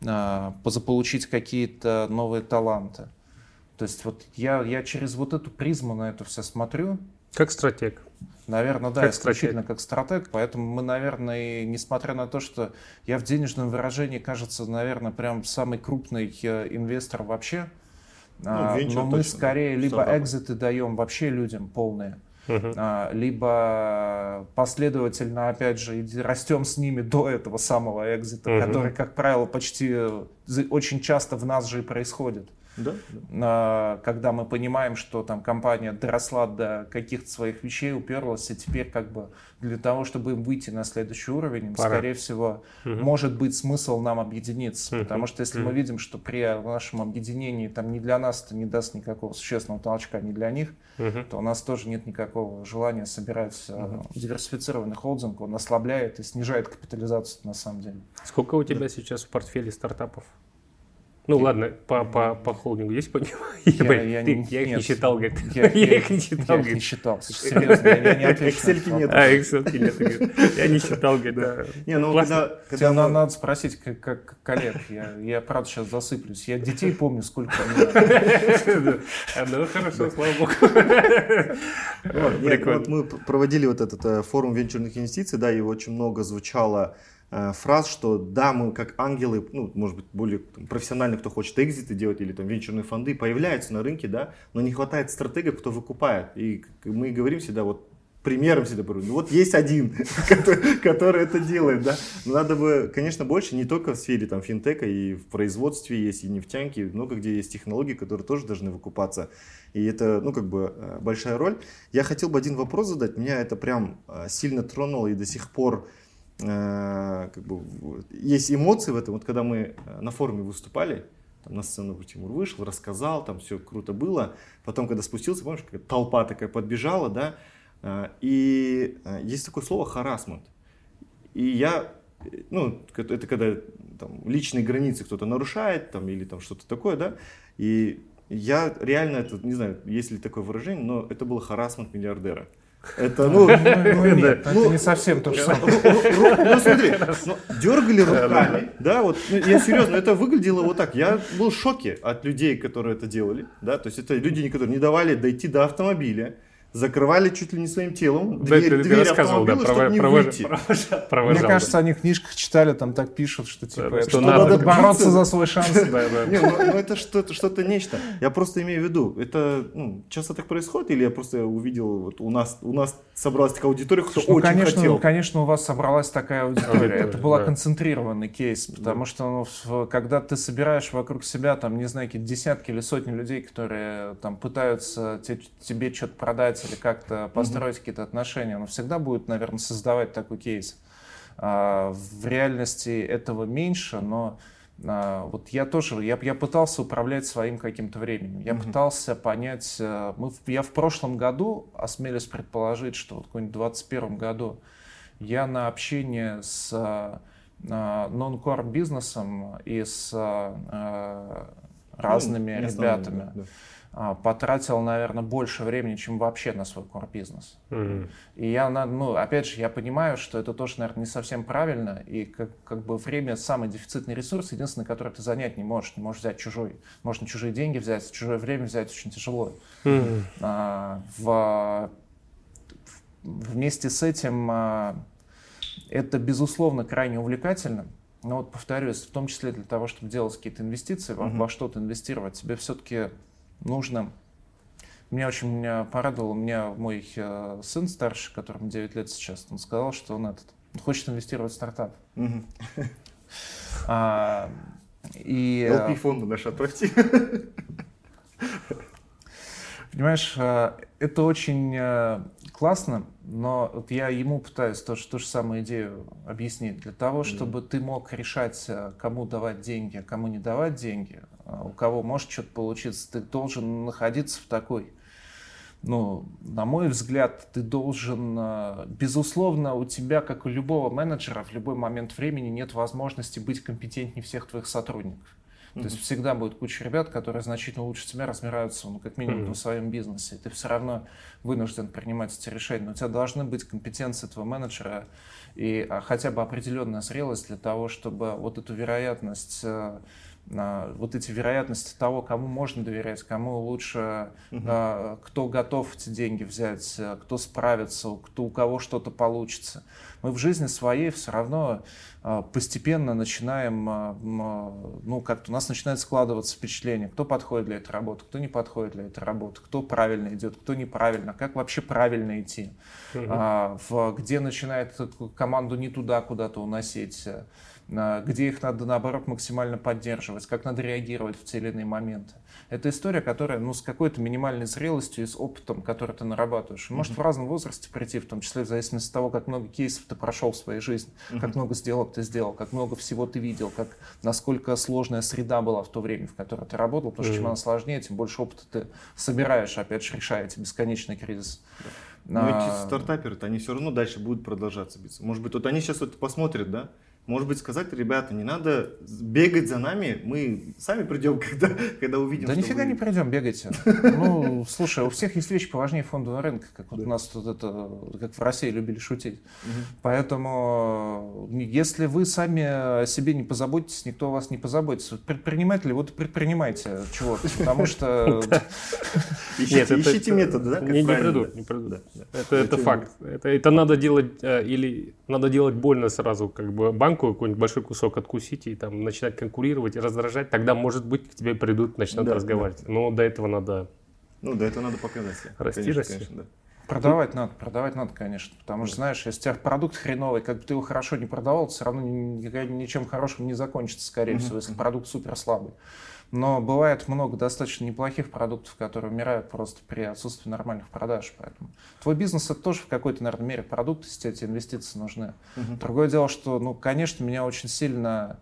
заполучить какие-то новые таланты. То есть вот я, я через вот эту призму на это все смотрю. Как стратег. Наверное, да, как исключительно стратег. как стратег. Поэтому мы, наверное, несмотря на то, что я в денежном выражении, кажется, наверное, прям самый крупный э, инвестор вообще, ну, а, но мы точно, скорее да. либо экзиты даем вообще людям полные, Uh-huh. либо последовательно, опять же, растем с ними до этого самого экзита, uh-huh. который, как правило, почти э, очень часто в нас же и происходит. Да, да. Когда мы понимаем, что там компания доросла до каких-то своих вещей, уперлась, и теперь как бы для того, чтобы им выйти на следующий уровень, Пора. скорее всего, угу. может быть смысл нам объединиться. Угу. Потому что если угу. мы видим, что при нашем объединении там не для нас это не даст никакого существенного толчка, не для них, угу. то у нас тоже нет никакого желания собирать угу. диверсифицированный холдинг. Он ослабляет и снижает капитализацию на самом деле. Сколько у тебя да. сейчас в портфеле стартапов? Ну ладно, по, по, по холдингу есть понимание? Я, я, ты, я их не считал, говорит. Я, их не считал, Я их не считал, серьезно, я, не отвечу. Excel нет. А, Excel нет, Я не считал, говорит, да. Не, ну когда... надо спросить как, как коллег, я, я правда сейчас засыплюсь. Я детей помню, сколько. Ну хорошо, слава богу. Вот мы проводили вот этот э, форум венчурных инвестиций, да, и очень много звучало фраз, что да, мы как ангелы, ну, может быть, более там, профессионально, кто хочет экзиты делать или там венчурные фонды, появляются на рынке, да, но не хватает стратегов, кто выкупает. И мы говорим всегда, вот примером всегда говорю, ну вот есть один, который, это делает, да. Но надо бы, конечно, больше, не только в сфере там финтека, и в производстве есть, и нефтянки, много где есть технологии, которые тоже должны выкупаться. И это, ну, как бы э, большая роль. Я хотел бы один вопрос задать, меня это прям э, сильно тронуло и до сих пор Э, как бы, есть эмоции в этом. Вот когда мы э, на форуме выступали, там на сцену Тимур вышел, рассказал, там все круто было. Потом, когда спустился, помнишь, как толпа такая подбежала, да, э, и есть такое слово харасмент. И я, ну, это когда там, личные границы кто-то нарушает, там, или там что-то такое, да, и я реально, это, не знаю, есть ли такое выражение, но это был харасмент миллиардера. Это, ну, ну, ну, нет, ну, это не совсем то же самое. Ну, смотри, дергали руками, да, вот, я серьезно, это выглядело вот так. Я был в шоке от людей, которые это делали, да, то есть это люди, которые не давали дойти до автомобиля, закрывали чуть ли не своим телом да, дверь, ты, дверь автомобиля, да, чтобы провож... не выйти. Провожал, провожал, Мне кажется, да. они в книжках читали, там так пишут, что типа, да, что, что надо, надо бороться за свой шанс. Не, ну, ну это что-то что-то нечто. Я просто имею в виду, это ну, часто так происходит, или я просто увидел, вот у нас у нас собралась такая аудитория, кто ну, очень конечно, хотел. Конечно, у вас собралась такая аудитория. Это была концентрированный кейс, потому что ну, когда ты собираешь вокруг себя, там, не знаю, какие десятки или сотни людей, которые там пытаются тебе что-то продать или как-то построить mm-hmm. какие-то отношения, он всегда будет, наверное, создавать такой кейс. А, в реальности этого меньше, но а, вот я тоже, я, я пытался управлять своим каким-то временем. Я mm-hmm. пытался понять, э, мы, я в прошлом году, осмелюсь предположить, что вот в каком-нибудь 21 году я на общение с нон-кор бизнесом и с а, разными ну, ребятами. Да. А, потратил, наверное, больше времени, чем вообще на свой core-бизнес. Mm-hmm. И я, ну, опять же, я понимаю, что это тоже, наверное, не совсем правильно, и как, как бы время самый дефицитный ресурс, единственный, который ты занять не можешь. Не можешь взять чужой. Можно чужие деньги взять, чужое время взять очень тяжело. Mm-hmm. А, в, вместе с этим а, это, безусловно, крайне увлекательно. Но вот повторюсь, в том числе для того, чтобы делать какие-то инвестиции, mm-hmm. во, во что-то инвестировать, тебе все-таки нужно... Меня очень меня порадовал, у меня мой э, сын старший, которому 9 лет сейчас, он сказал, что он, этот, хочет инвестировать в стартап. А, И, LP фонду наш отправьте. Понимаешь, э, это очень э, классно, но вот я ему пытаюсь то, ту же самую идею объяснить. Для того, чтобы ты мог решать, э, кому давать деньги, а кому не давать деньги, у кого может что-то получиться, ты должен находиться в такой ну, на мой взгляд, ты должен, безусловно, у тебя, как у любого менеджера, в любой момент времени нет возможности быть компетентнее всех твоих сотрудников. То есть всегда будет куча ребят, которые значительно лучше тебя разбираются, ну, как минимум, mm-hmm. в своем бизнесе. И ты все равно вынужден принимать эти решения. Но у тебя должны быть компетенции этого менеджера и а, хотя бы определенная зрелость для того, чтобы вот эту вероятность вот эти вероятности того, кому можно доверять, кому лучше, угу. кто готов эти деньги взять, э, кто справится, кто, у кого что-то получится. Мы в жизни своей все равно а, постепенно начинаем, а, ну, как-то у нас начинает складываться впечатление, кто подходит для этой работы, кто не подходит для этой работы, кто правильно идет, кто неправильно, как вообще правильно идти, угу. в, где начинает команду не туда куда-то уносить, где их надо, наоборот, максимально поддерживать, как надо реагировать в те или иные моменты. Это история, которая ну, с какой-то минимальной зрелостью и с опытом, который ты нарабатываешь. Может mm-hmm. в разном возрасте прийти, в том числе в зависимости от того, как много кейсов ты прошел в своей жизни, mm-hmm. как много сделок ты сделал, как много всего ты видел, как, насколько сложная среда была в то время, в которой ты работал. Потому что mm-hmm. чем она сложнее, тем больше опыта ты собираешь, опять же, решая эти бесконечные кризисы. Но а... эти стартаперы они все равно дальше будут продолжаться биться. Может быть, вот они сейчас вот посмотрят, да, может быть, сказать, ребята, не надо бегать за нами, мы сами придем, когда, когда увидим. Да нифига вы... не придем, бегайте. Ну, слушай, у всех есть вещи поважнее фондового рынка, как вот у нас тут это, как в России любили шутить. Поэтому, если вы сами о себе не позаботитесь, никто о вас не позаботится. Предприниматели, вот предпринимайте чего-то, потому что... Ищите методы, да? Не придут, не придут. Это факт. Это надо делать э, или надо делать больно сразу, как бы банк банку какой-нибудь большой кусок откусить и там начинать конкурировать и раздражать, тогда, может быть, к тебе придут, начнут да, разговаривать. Да. Но до этого надо... Ну, до этого надо показать. Расти, конечно, расти. Конечно, да. Продавать надо, продавать надо, конечно. Потому что, знаешь, если у тебя продукт хреновый, как бы ты его хорошо не продавал, все равно ничем хорошим не закончится, скорее всего, если продукт супер слабый. Но бывает много достаточно неплохих продуктов, которые умирают просто при отсутствии нормальных продаж. Поэтому твой бизнес это тоже в какой-то, наверное, мере продукт, если эти инвестиции нужны. Угу. Другое дело, что, ну, конечно, меня очень сильно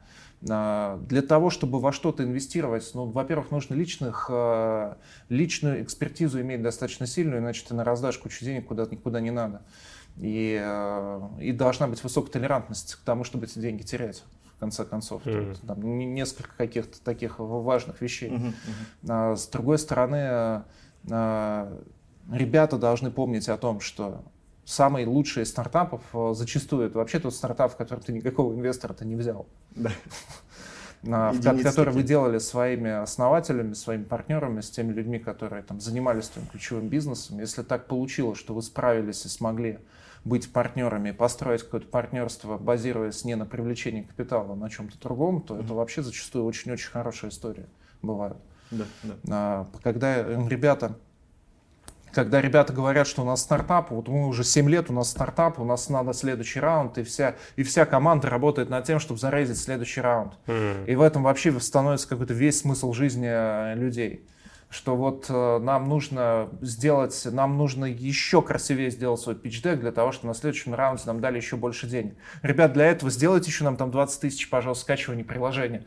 а, для того, чтобы во что-то инвестировать, ну, во-первых, нужно личных, а, личную экспертизу иметь достаточно сильную, иначе ты на раздашь кучу денег куда никуда не надо. И, а, и должна быть высокая толерантность к тому, чтобы эти деньги терять в конце концов. Mm-hmm. Тут, там, несколько каких-то таких важных вещей. Mm-hmm. А, с другой стороны, а, ребята должны помнить о том, что самые лучшие стартапов а, зачастую это вообще тот стартап, в котором ты никакого инвестора-то не взял. Да. который вы делали своими основателями, своими партнерами, с теми людьми, которые там занимались твоим ключевым бизнесом. Если так получилось, что вы справились и смогли быть партнерами, построить какое-то партнерство, базируясь не на привлечении капитала, а на чем-то другом, то mm-hmm. это вообще зачастую очень-очень хорошая история бывает. Да, да. А, когда ребята когда ребята говорят, что у нас стартап, вот мы уже 7 лет, у нас стартап, у нас надо следующий раунд, и вся, и вся команда работает над тем, чтобы зарейзить следующий раунд. Mm-hmm. И в этом вообще становится какой-то весь смысл жизни э, людей что вот э, нам нужно сделать, нам нужно еще красивее сделать свой pitch для того, чтобы на следующем раунде нам дали еще больше денег. Ребят, для этого сделайте еще нам там 20 тысяч, пожалуйста, скачивания приложения.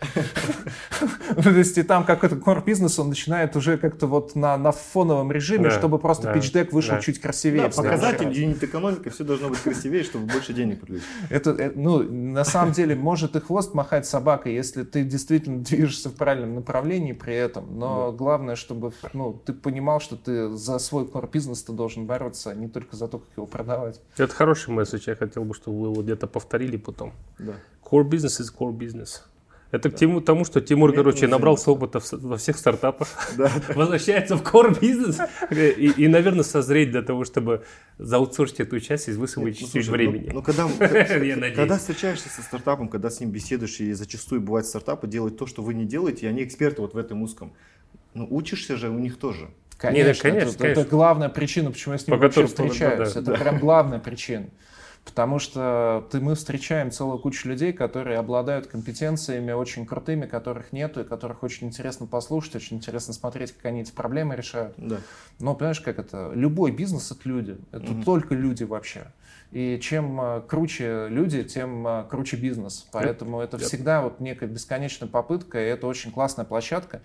То есть и там какой-то core бизнес, он начинает уже как-то вот на, на фоновом режиме, чтобы просто pitch вышел чуть красивее. Показатель, юнит экономика, все должно быть красивее, чтобы больше денег привлечь. Это, э, ну, на самом деле, может и хвост махать собакой, если ты действительно движешься в правильном направлении при этом, но главное, что чтобы ну, ты понимал, что ты за свой core бизнес ты должен бороться, а не только за то, как его продавать. Это хороший месседж, я хотел бы, чтобы вы его где-то повторили потом. Да. Core business is core business. Это да. к тему, тому, что Тимур, короче, набрался опыта во всех стартапах, да. возвращается в core бизнес и, и, наверное, созреть для того, чтобы заутсорсить эту часть и высвободить ну, чуть ну, времени. Ну, ну когда, когда встречаешься со стартапом, когда с ним беседуешь, и зачастую бывает стартапы делают то, что вы не делаете, и они эксперты вот в этом узком. Ну, учишься же у них тоже. Конечно, Нет, конечно, это, конечно. это главная причина, почему я с ним По вообще встречаюсь. Да, это да. прям главная причина. Потому что ты, мы встречаем целую кучу людей, которые обладают компетенциями очень крутыми, которых нету, и которых очень интересно послушать, очень интересно смотреть, как они эти проблемы решают. Да. Но понимаешь, как это? Любой бизнес — это люди. Это угу. только люди вообще. И чем э, круче люди, тем э, круче бизнес. Поэтому это всегда вот некая бесконечная попытка, и это очень классная площадка.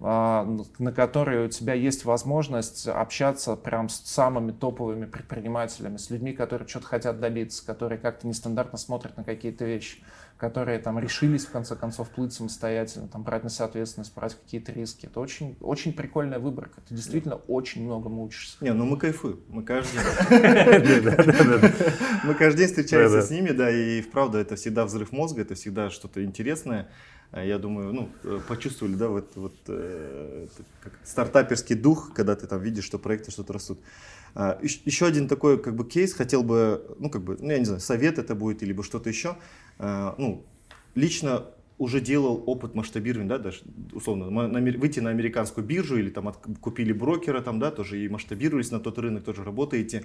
А, на которой у тебя есть возможность общаться прям с самыми топовыми предпринимателями, с людьми, которые что-то хотят добиться, которые как-то нестандартно смотрят на какие-то вещи, которые там решились в конце концов плыть самостоятельно, там брать на себя ответственность, брать какие-то риски. Это очень, очень прикольная выборка. Ты действительно очень много учишься. Не, ну мы кайфуем. Мы каждый день. Мы каждый день встречаемся с ними, да, и вправду это всегда взрыв мозга, это всегда что-то интересное. А я думаю, ну, э, почувствовали, да, вот, вот э, как стартаперский дух, когда ты там видишь, что проекты что-то растут. А, еще один такой, как бы, кейс хотел бы, ну, как бы, ну, я не знаю, совет это будет, или что-то еще. А, ну, лично уже делал опыт масштабирования, да, даже условно, выйти на американскую биржу или там от, купили брокера, там, да, тоже и масштабировались на тот рынок, тоже работаете.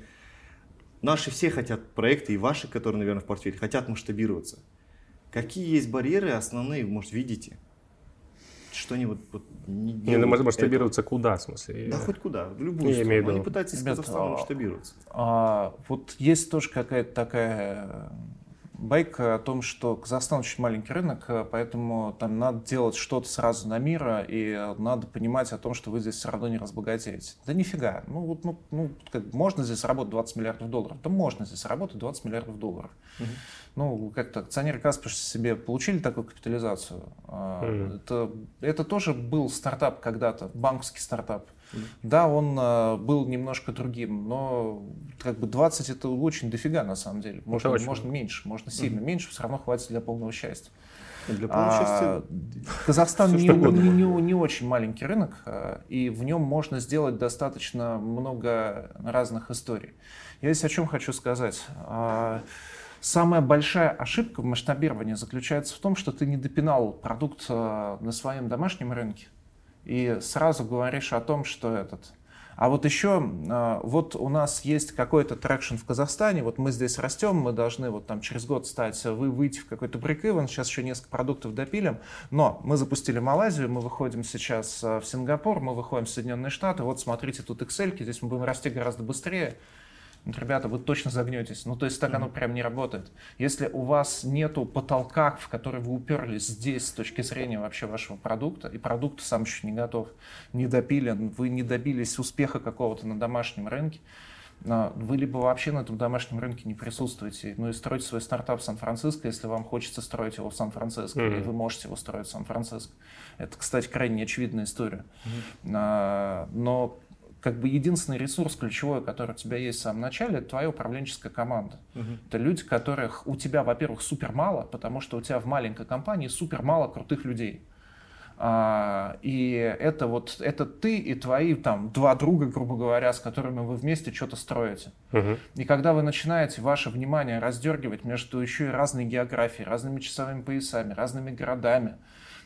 Наши все хотят проекты, и ваши, которые, наверное, в портфеле, хотят масштабироваться. Какие есть барьеры основные, может, видите? Что-нибудь вот, не ну, делают. Не, масштабироваться это... куда, в смысле? Да хоть куда, в любую я сторону. Они пытаются из Казахстана а, масштабироваться. А, вот есть тоже какая-то такая байка о том, что Казахстан очень маленький рынок, поэтому там надо делать что-то сразу на мира, и надо понимать о том, что вы здесь все равно не разбогатеете. Да нифига. Ну, вот, ну, ну как, можно здесь работать 20 миллиардов долларов? Да можно здесь работать 20 миллиардов долларов. Угу ну, как-то акционеры Каспер себе получили такую капитализацию. Mm-hmm. Это, это тоже был стартап когда-то, банковский стартап. Mm-hmm. Да, он а, был немножко другим, но как бы 20 это очень дофига на самом деле. Можно, можно меньше, можно сильно mm-hmm. меньше, все равно хватит для полного счастья. Для полного счастья. Казахстан не, не, не, не очень маленький рынок, а, и в нем можно сделать достаточно много разных историй. Я здесь о чем хочу сказать. Самая большая ошибка в масштабировании заключается в том, что ты не допилил продукт э, на своем домашнем рынке и сразу говоришь о том, что этот. А вот еще, э, вот у нас есть какой-то traction в Казахстане, вот мы здесь растем, мы должны вот там через год стать, вы выйти в какой-то break-even, сейчас еще несколько продуктов допилим, но мы запустили Малайзию, мы выходим сейчас э, в Сингапур, мы выходим в Соединенные Штаты, вот смотрите, тут Excel, здесь мы будем расти гораздо быстрее, ребята, вы точно загнетесь. Ну, то есть так оно прям не работает. Если у вас нету потолка, в который вы уперлись здесь с точки зрения вообще вашего продукта, и продукт сам еще не готов, не допилен, вы не добились успеха какого-то на домашнем рынке, вы либо вообще на этом домашнем рынке не присутствуете, ну и строите свой стартап в Сан-Франциско, если вам хочется строить его в Сан-Франциско, mm-hmm. и вы можете его строить в Сан-Франциско. Это, кстати, крайне очевидная история. Mm-hmm. Но как бы единственный ресурс ключевой, который у тебя есть в самом начале, это твоя управленческая команда. Угу. Это люди, которых у тебя, во-первых, супер мало, потому что у тебя в маленькой компании супер мало крутых людей. А, и это вот это ты и твои там два друга, грубо говоря, с которыми вы вместе что-то строите. Угу. И когда вы начинаете ваше внимание раздергивать между еще и разной географией, разными часовыми поясами, разными городами,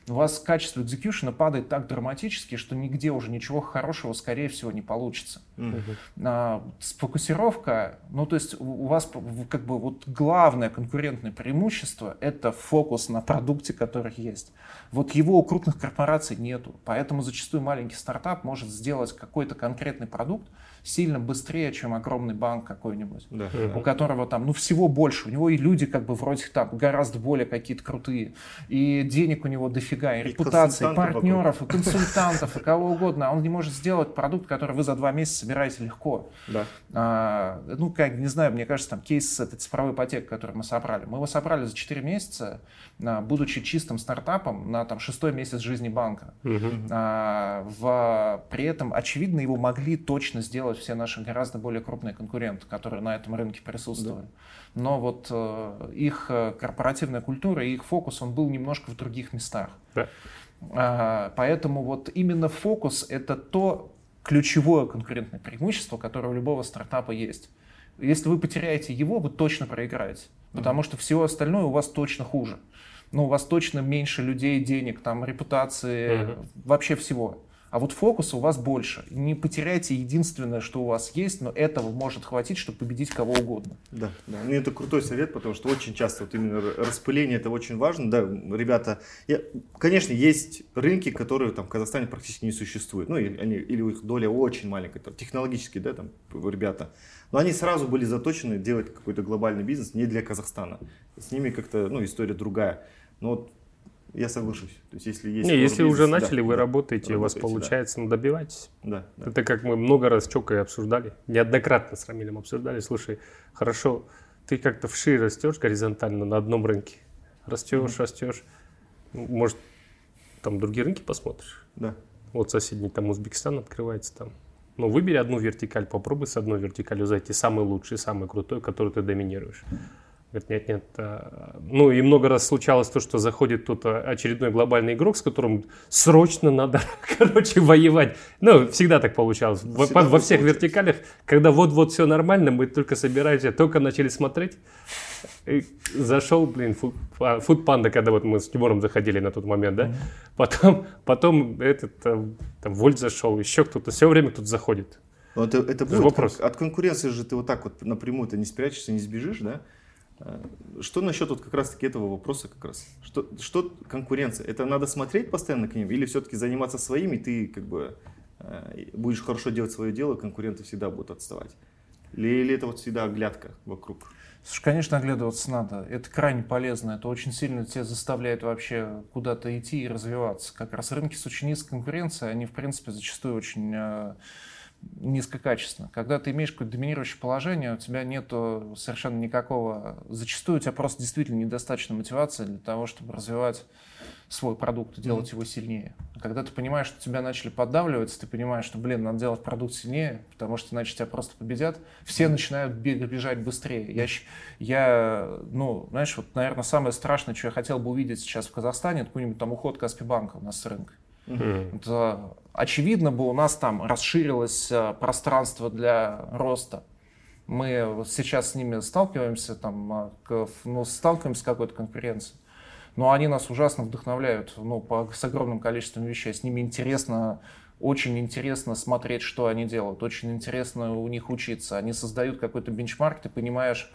у вас качество экзекьюшена падает так драматически, что нигде уже ничего хорошего, скорее всего, не получится. Mm-hmm. А, сфокусировка, ну то есть у вас как бы вот главное конкурентное преимущество — это фокус на продукте, который есть. Вот его у крупных корпораций нету, поэтому зачастую маленький стартап может сделать какой-то конкретный продукт, сильно быстрее, чем огромный банк какой-нибудь, да. у которого там, ну, всего больше. У него и люди как бы вроде там гораздо более какие-то крутые, и денег у него дофига, и, и репутации, и партнеров, вокруг. и консультантов, и кого угодно. А он не может сделать продукт, который вы за два месяца собираете легко. Да. А, ну, как, не знаю, мне кажется, там кейс это цифровой ипотек, который мы собрали. Мы его собрали за 4 месяца, а, будучи чистым стартапом на там шестой месяц жизни банка. Угу. А, в, при этом, очевидно, его могли точно сделать делать все наши гораздо более крупные конкуренты, которые на этом рынке присутствовали. Да. Но вот э, их э, корпоративная культура и их фокус, он был немножко в других местах. Да. А, поэтому вот именно фокус — это то ключевое конкурентное преимущество, которое у любого стартапа есть. Если вы потеряете его, вы точно проиграете, потому что все остальное у вас точно хуже. Ну, у вас точно меньше людей, денег, там, репутации, mm-hmm. вообще всего. А вот фокуса у вас больше. Не потеряйте единственное, что у вас есть, но этого может хватить, чтобы победить кого угодно. Да, да. Ну, это крутой совет, потому что очень часто вот именно распыление это очень важно. Да, ребята, я, конечно, есть рынки, которые там в Казахстане практически не существуют. Ну, или, они, или их доля очень маленькая, там, технологически, да, там ребята. Но они сразу были заточены делать какой-то глобальный бизнес не для Казахстана. С ними как-то, ну, история другая. Но вот я соглашусь. То есть, если есть Не, если бизнес, уже начали, да, вы да, работаете, у вас получается, да. ну добивайтесь. Да, да. Это как мы много раз Чокой обсуждали, неоднократно с Рамилем обсуждали. Слушай, хорошо, ты как-то вши растешь горизонтально на одном рынке. Растешь, mm-hmm. растешь. Может, там другие рынки посмотришь? Да. Вот соседний там Узбекистан открывается там. Ну, выбери одну вертикаль, попробуй с одной вертикалью зайти, самый лучший, самый крутой, который ты доминируешь. Говорит, нет, нет. А, ну и много раз случалось то, что заходит тут очередной глобальный игрок, с которым срочно надо, короче, воевать. Ну, всегда так получалось. Всегда во, во всех вертикалях, когда вот-вот все нормально, мы только собираемся, только начали смотреть. И зашел, блин, фуд, панда, когда вот мы с Тимуром заходили на тот момент, да. Потом, потом этот, там, Вольт зашел, еще кто-то. Все время тут заходит. Но это, это будет вопрос. От конкуренции же ты вот так вот напрямую ты не спрячешься, не сбежишь, да? Э, что насчет вот как раз-таки этого вопроса как раз? Что, что конкуренция? Это надо смотреть постоянно к ним или все-таки заниматься своими, ты как бы э, будешь хорошо делать свое дело, конкуренты всегда будут отставать? Или, или это вот всегда оглядка вокруг? Слушай, конечно, оглядываться надо. Это крайне полезно. Это очень сильно тебя заставляет вообще куда-то идти и развиваться. Как раз рынки с очень низкой конкуренцией, они, в принципе, зачастую очень э, низкокачественно. Когда ты имеешь какое-то доминирующее положение, у тебя нет совершенно никакого... Зачастую у тебя просто действительно недостаточно мотивации для того, чтобы развивать свой продукт и делать mm-hmm. его сильнее. А когда ты понимаешь, что тебя начали поддавливать, ты понимаешь, что, блин, надо делать продукт сильнее, потому что иначе тебя просто победят, все начинают бежать быстрее. Я, я, ну, знаешь, вот, наверное, самое страшное, что я хотел бы увидеть сейчас в Казахстане, это какой-нибудь там уход Каспибанка у нас с рынка. Mm-hmm. Это, очевидно бы у нас там расширилось э, пространство для роста. Мы сейчас с ними сталкиваемся, там, э, ну, сталкиваемся с какой-то конкуренцией. Но они нас ужасно вдохновляют ну, по, с огромным количеством вещей. С ними интересно, очень интересно смотреть, что они делают. Очень интересно у них учиться. Они создают какой-то бенчмарк, ты понимаешь,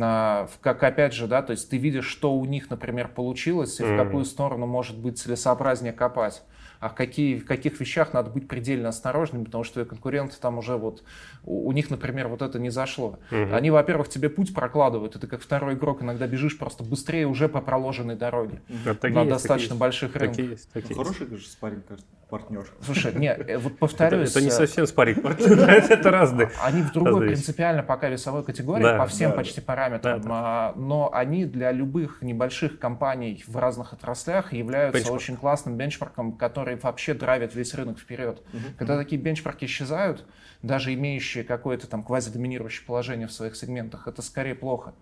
а, как опять же, да, то есть ты видишь, что у них, например, получилось и mm-hmm. в какую сторону может быть целесообразнее копать а какие, в каких вещах надо быть предельно осторожным, потому что конкуренты там уже вот, у, у них, например, вот это не зашло. Угу. Они, во-первых, тебе путь прокладывают, и ты как второй игрок иногда бежишь просто быстрее уже по проложенной дороге да, на есть, достаточно больших рынках. Такие есть, такие Хороший, конечно, спарринг партнер. Слушай, не, э, вот повторюсь. Это, это не э, совсем спарринг партнер, это разные. Они в другой принципиально пока весовой категории, по всем почти параметрам, а, но они для любых небольших компаний в разных отраслях являются очень классным бенчмарком, который вообще драйвит весь рынок вперед. Когда такие бенчмарки исчезают, даже имеющие какое-то там квазидоминирующее положение в своих сегментах, это скорее плохо.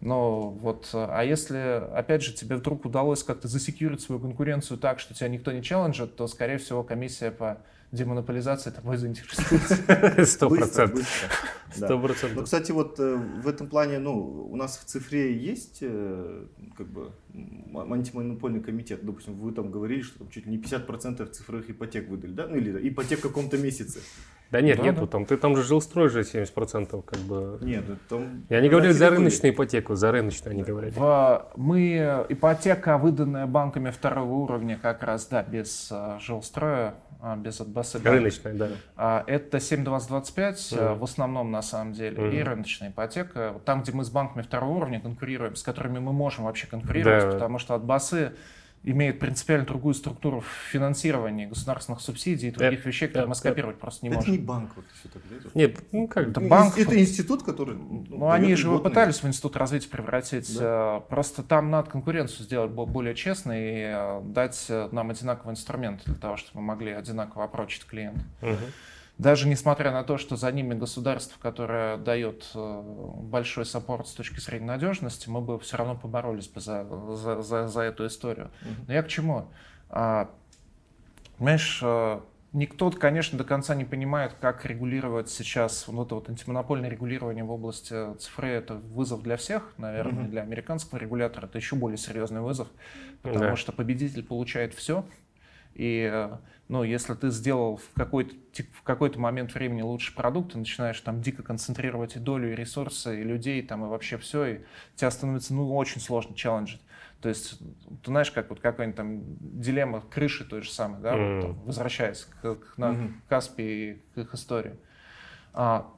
Но вот, а если, опять же, тебе вдруг удалось как-то засекьюрить свою конкуренцию так, что тебя никто не челленджит, то, скорее всего, комиссия по демонополизации тобой заинтересуется. Сто процентов. Сто процентов. Ну, кстати, вот э, в этом плане, ну, у нас в цифре есть э, как бы антимонопольный комитет. Допустим, вы там говорили, что там чуть ли не 50% цифровых ипотек выдали, да? Ну, или ипотек в каком-то месяце. Да нет, да, нету да. там. Ты там же жил строй же 70% как бы. Нет, там... Я не говорил за рыночную ипотеку, за рыночную они говорили. В, мы, ипотека, выданная банками второго уровня, как раз, да, без uh, жилстроя, uh, без отбасы. Рыночная, да. Uh, это 7,2025 mm. в основном на самом деле, mm. и рыночная ипотека. Там, где мы с банками второго уровня конкурируем, с которыми мы можем вообще конкурировать, да. потому что отбасы имеет принципиально другую структуру финансирования государственных субсидий и других это, вещей, которые это, мы скопировать это, просто не это можем. Это не банк, вот все так, да? Нет, ну как это банк. Это институт, который. Ну, они же его пытались в институт развития превратить. Да. Э, просто там надо конкуренцию сделать более честной и э, дать э, нам одинаковый инструмент для того, чтобы мы могли одинаково опрочить клиента. Угу даже несмотря на то, что за ними государство, которое дает э, большой саппорт с точки зрения надежности, мы бы все равно поборолись бы за, за, за, за эту историю. Но я к чему? А, понимаешь, э, никто, конечно, до конца не понимает, как регулировать сейчас вот это вот антимонопольное регулирование в области цифры. Это вызов для всех, наверное, mm-hmm. для американского регулятора это еще более серьезный вызов, потому да. что победитель получает все, И э, ну, если ты сделал в какой-то, в какой-то момент времени лучший продукт, ты начинаешь там дико концентрировать и долю, и ресурсы, и людей, там, и вообще все, и тебя становится, ну, очень сложно челленджить. То есть, ты знаешь, как вот какая-нибудь там дилемма крыши той же самой, да, mm-hmm. вот, там, возвращаясь к, к, на, mm-hmm. к Каспи и к их истории. А,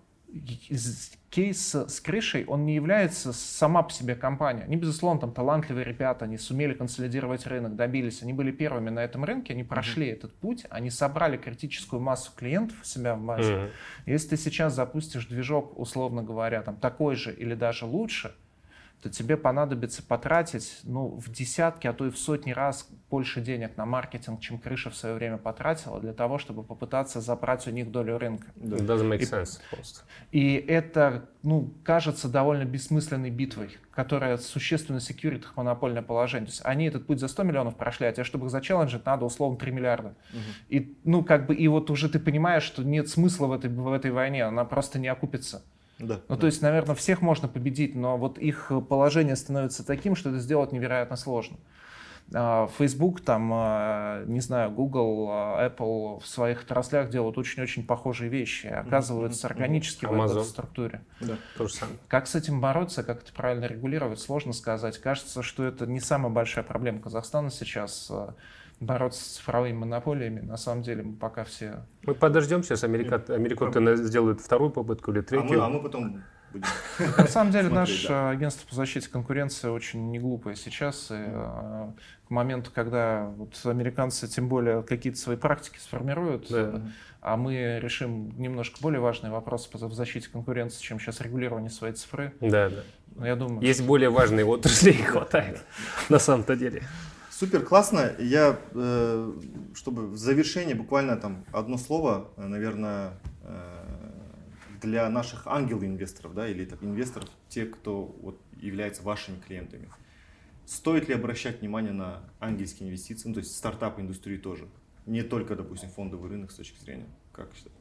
кейс с крышей, он не является сама по себе компания. Они, безусловно, там талантливые ребята, они сумели консолидировать рынок, добились, они были первыми на этом рынке, они прошли mm-hmm. этот путь, они собрали критическую массу клиентов у себя в базе. Mm-hmm. Если ты сейчас запустишь движок, условно говоря, там такой же или даже лучше, то тебе понадобится потратить ну, в десятки, а то и в сотни раз больше денег на маркетинг, чем крыша в свое время потратила, для того, чтобы попытаться забрать у них долю рынка. It doesn't make sense просто. И это, ну, кажется довольно бессмысленной битвой, которая существенно секьюрит их монопольное положение. То есть они этот путь за 100 миллионов прошли, а тебе, чтобы их зачелленджить, надо условно 3 миллиарда. Угу. И, ну, как бы, и вот уже ты понимаешь, что нет смысла в этой, в этой войне, она просто не окупится. Да, ну, да. то есть, наверное, всех можно победить, но вот их положение становится таким, что это сделать невероятно сложно. А, Facebook, там, а, не знаю, Google, а, Apple в своих отраслях делают очень-очень похожие вещи, оказываются органически Amazon. в этой структуре. Да, то же самое. Как с этим бороться, как это правильно регулировать, сложно сказать. Кажется, что это не самая большая проблема Казахстана сейчас бороться с цифровыми монополиями. На самом деле мы пока все... Мы подождем сейчас, Америка, Американцы сделают вторую попытку или третью. А мы, а мы потом будем На самом деле наше агентство по защите конкуренции очень неглупое сейчас. И э, к моменту, когда вот американцы тем более какие-то свои практики сформируют, да. а мы решим немножко более важные вопросы в защите конкуренции, чем сейчас регулирование своей цифры. Да, да. Я думаю, Есть что... более важные отрасли, хватает на самом-то деле. Супер, классно. Я, э, чтобы в завершение буквально там одно слово, э, наверное, э, для наших ангел-инвесторов, да, или так, инвесторов, те, кто вот, являются вашими клиентами. Стоит ли обращать внимание на ангельские инвестиции, ну, то есть стартап-индустрию тоже? Не только, допустим, фондовый рынок с точки зрения, как считаете?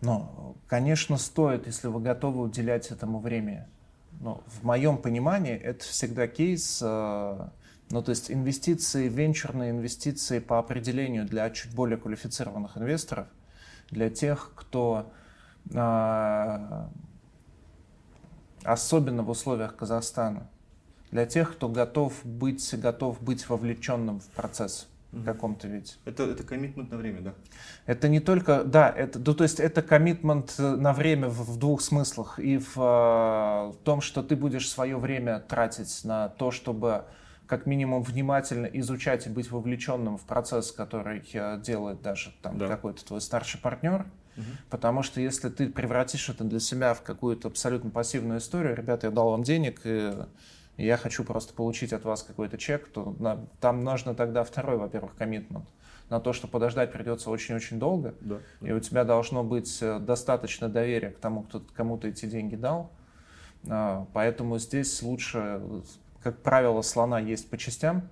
Ну, конечно, стоит, если вы готовы уделять этому время. Но в моем понимании это всегда кейс ну, то есть инвестиции, венчурные инвестиции по определению для чуть более квалифицированных инвесторов, для тех, кто а, особенно в условиях Казахстана, для тех, кто готов быть, готов быть вовлеченным в процесс в каком-то виде. Это, это коммитмент на время, да? Это не только, да, это, ну, то есть это коммитмент на время в, в двух смыслах. И в, в том, что ты будешь свое время тратить на то, чтобы как минимум внимательно изучать и быть вовлеченным в процесс, который э, делает даже там да. какой-то твой старший партнер. Угу. Потому что если ты превратишь это для себя в какую-то абсолютно пассивную историю, ребята, я дал вам денег, и я хочу просто получить от вас какой-то чек, то на, там нужно тогда второй, во-первых, коммитмент на то, что подождать придется очень-очень долго, да, и у тебя должно быть э, достаточно доверия к тому, кто кому ты эти деньги дал. А, поэтому здесь лучше как правило, слона есть по частям.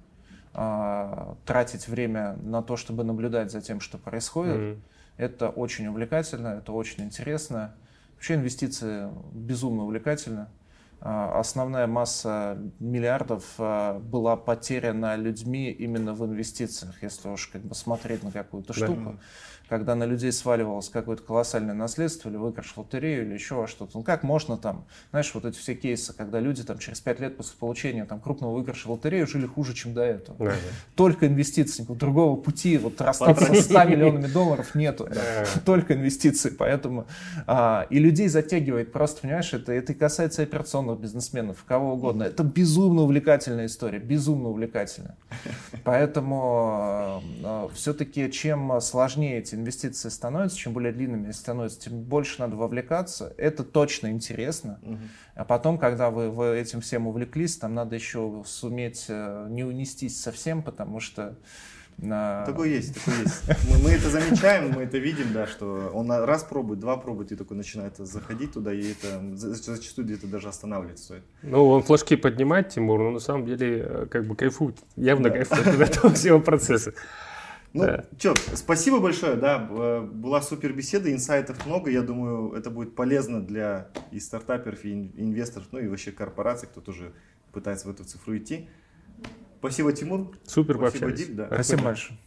А, тратить время на то, чтобы наблюдать за тем, что происходит, mm-hmm. это очень увлекательно, это очень интересно. Вообще инвестиции безумно увлекательны. А, основная масса миллиардов а, была потеряна людьми именно в инвестициях, если уж как бы смотреть на какую-то штуку когда на людей сваливалось какое-то колоссальное наследство или выигрыш в лотерею или еще что-то. Ну как можно там, знаешь, вот эти все кейсы, когда люди там через пять лет после получения там крупного выигрыша лотерею жили хуже, чем до этого. Да, да. Только инвестиции, другого пути, вот расстаться с 100 миллионами долларов нету. Да. Только инвестиции, поэтому а, и людей затягивает просто, понимаешь, это, это касается операционных бизнесменов, кого угодно. Это безумно увлекательная история, безумно увлекательная. Поэтому а, а, все-таки чем сложнее эти инвестиции становятся, чем более длинными становятся, тем больше надо вовлекаться. Это точно интересно. Угу. А потом, когда вы, вы этим всем увлеклись, там надо еще суметь э, не унестись совсем, потому что на... Такое есть, такое есть. Мы, мы это замечаем, мы это видим, да, что он раз пробует, два пробует, и такой начинает заходить туда, и это зачастую где-то даже останавливается стоит. Ну, он флажки поднимает, Тимур, но на самом деле э, как бы кайфует, явно да. кайфует от этого всего процесса. Ну, да. что, спасибо большое, да, была супер беседа, инсайтов много, я думаю, это будет полезно для и стартаперов, и инвесторов, ну и вообще корпораций, кто тоже пытается в эту цифру идти. Спасибо, Тимур. Супер, спасибо, Дип. Да. Спасибо большое.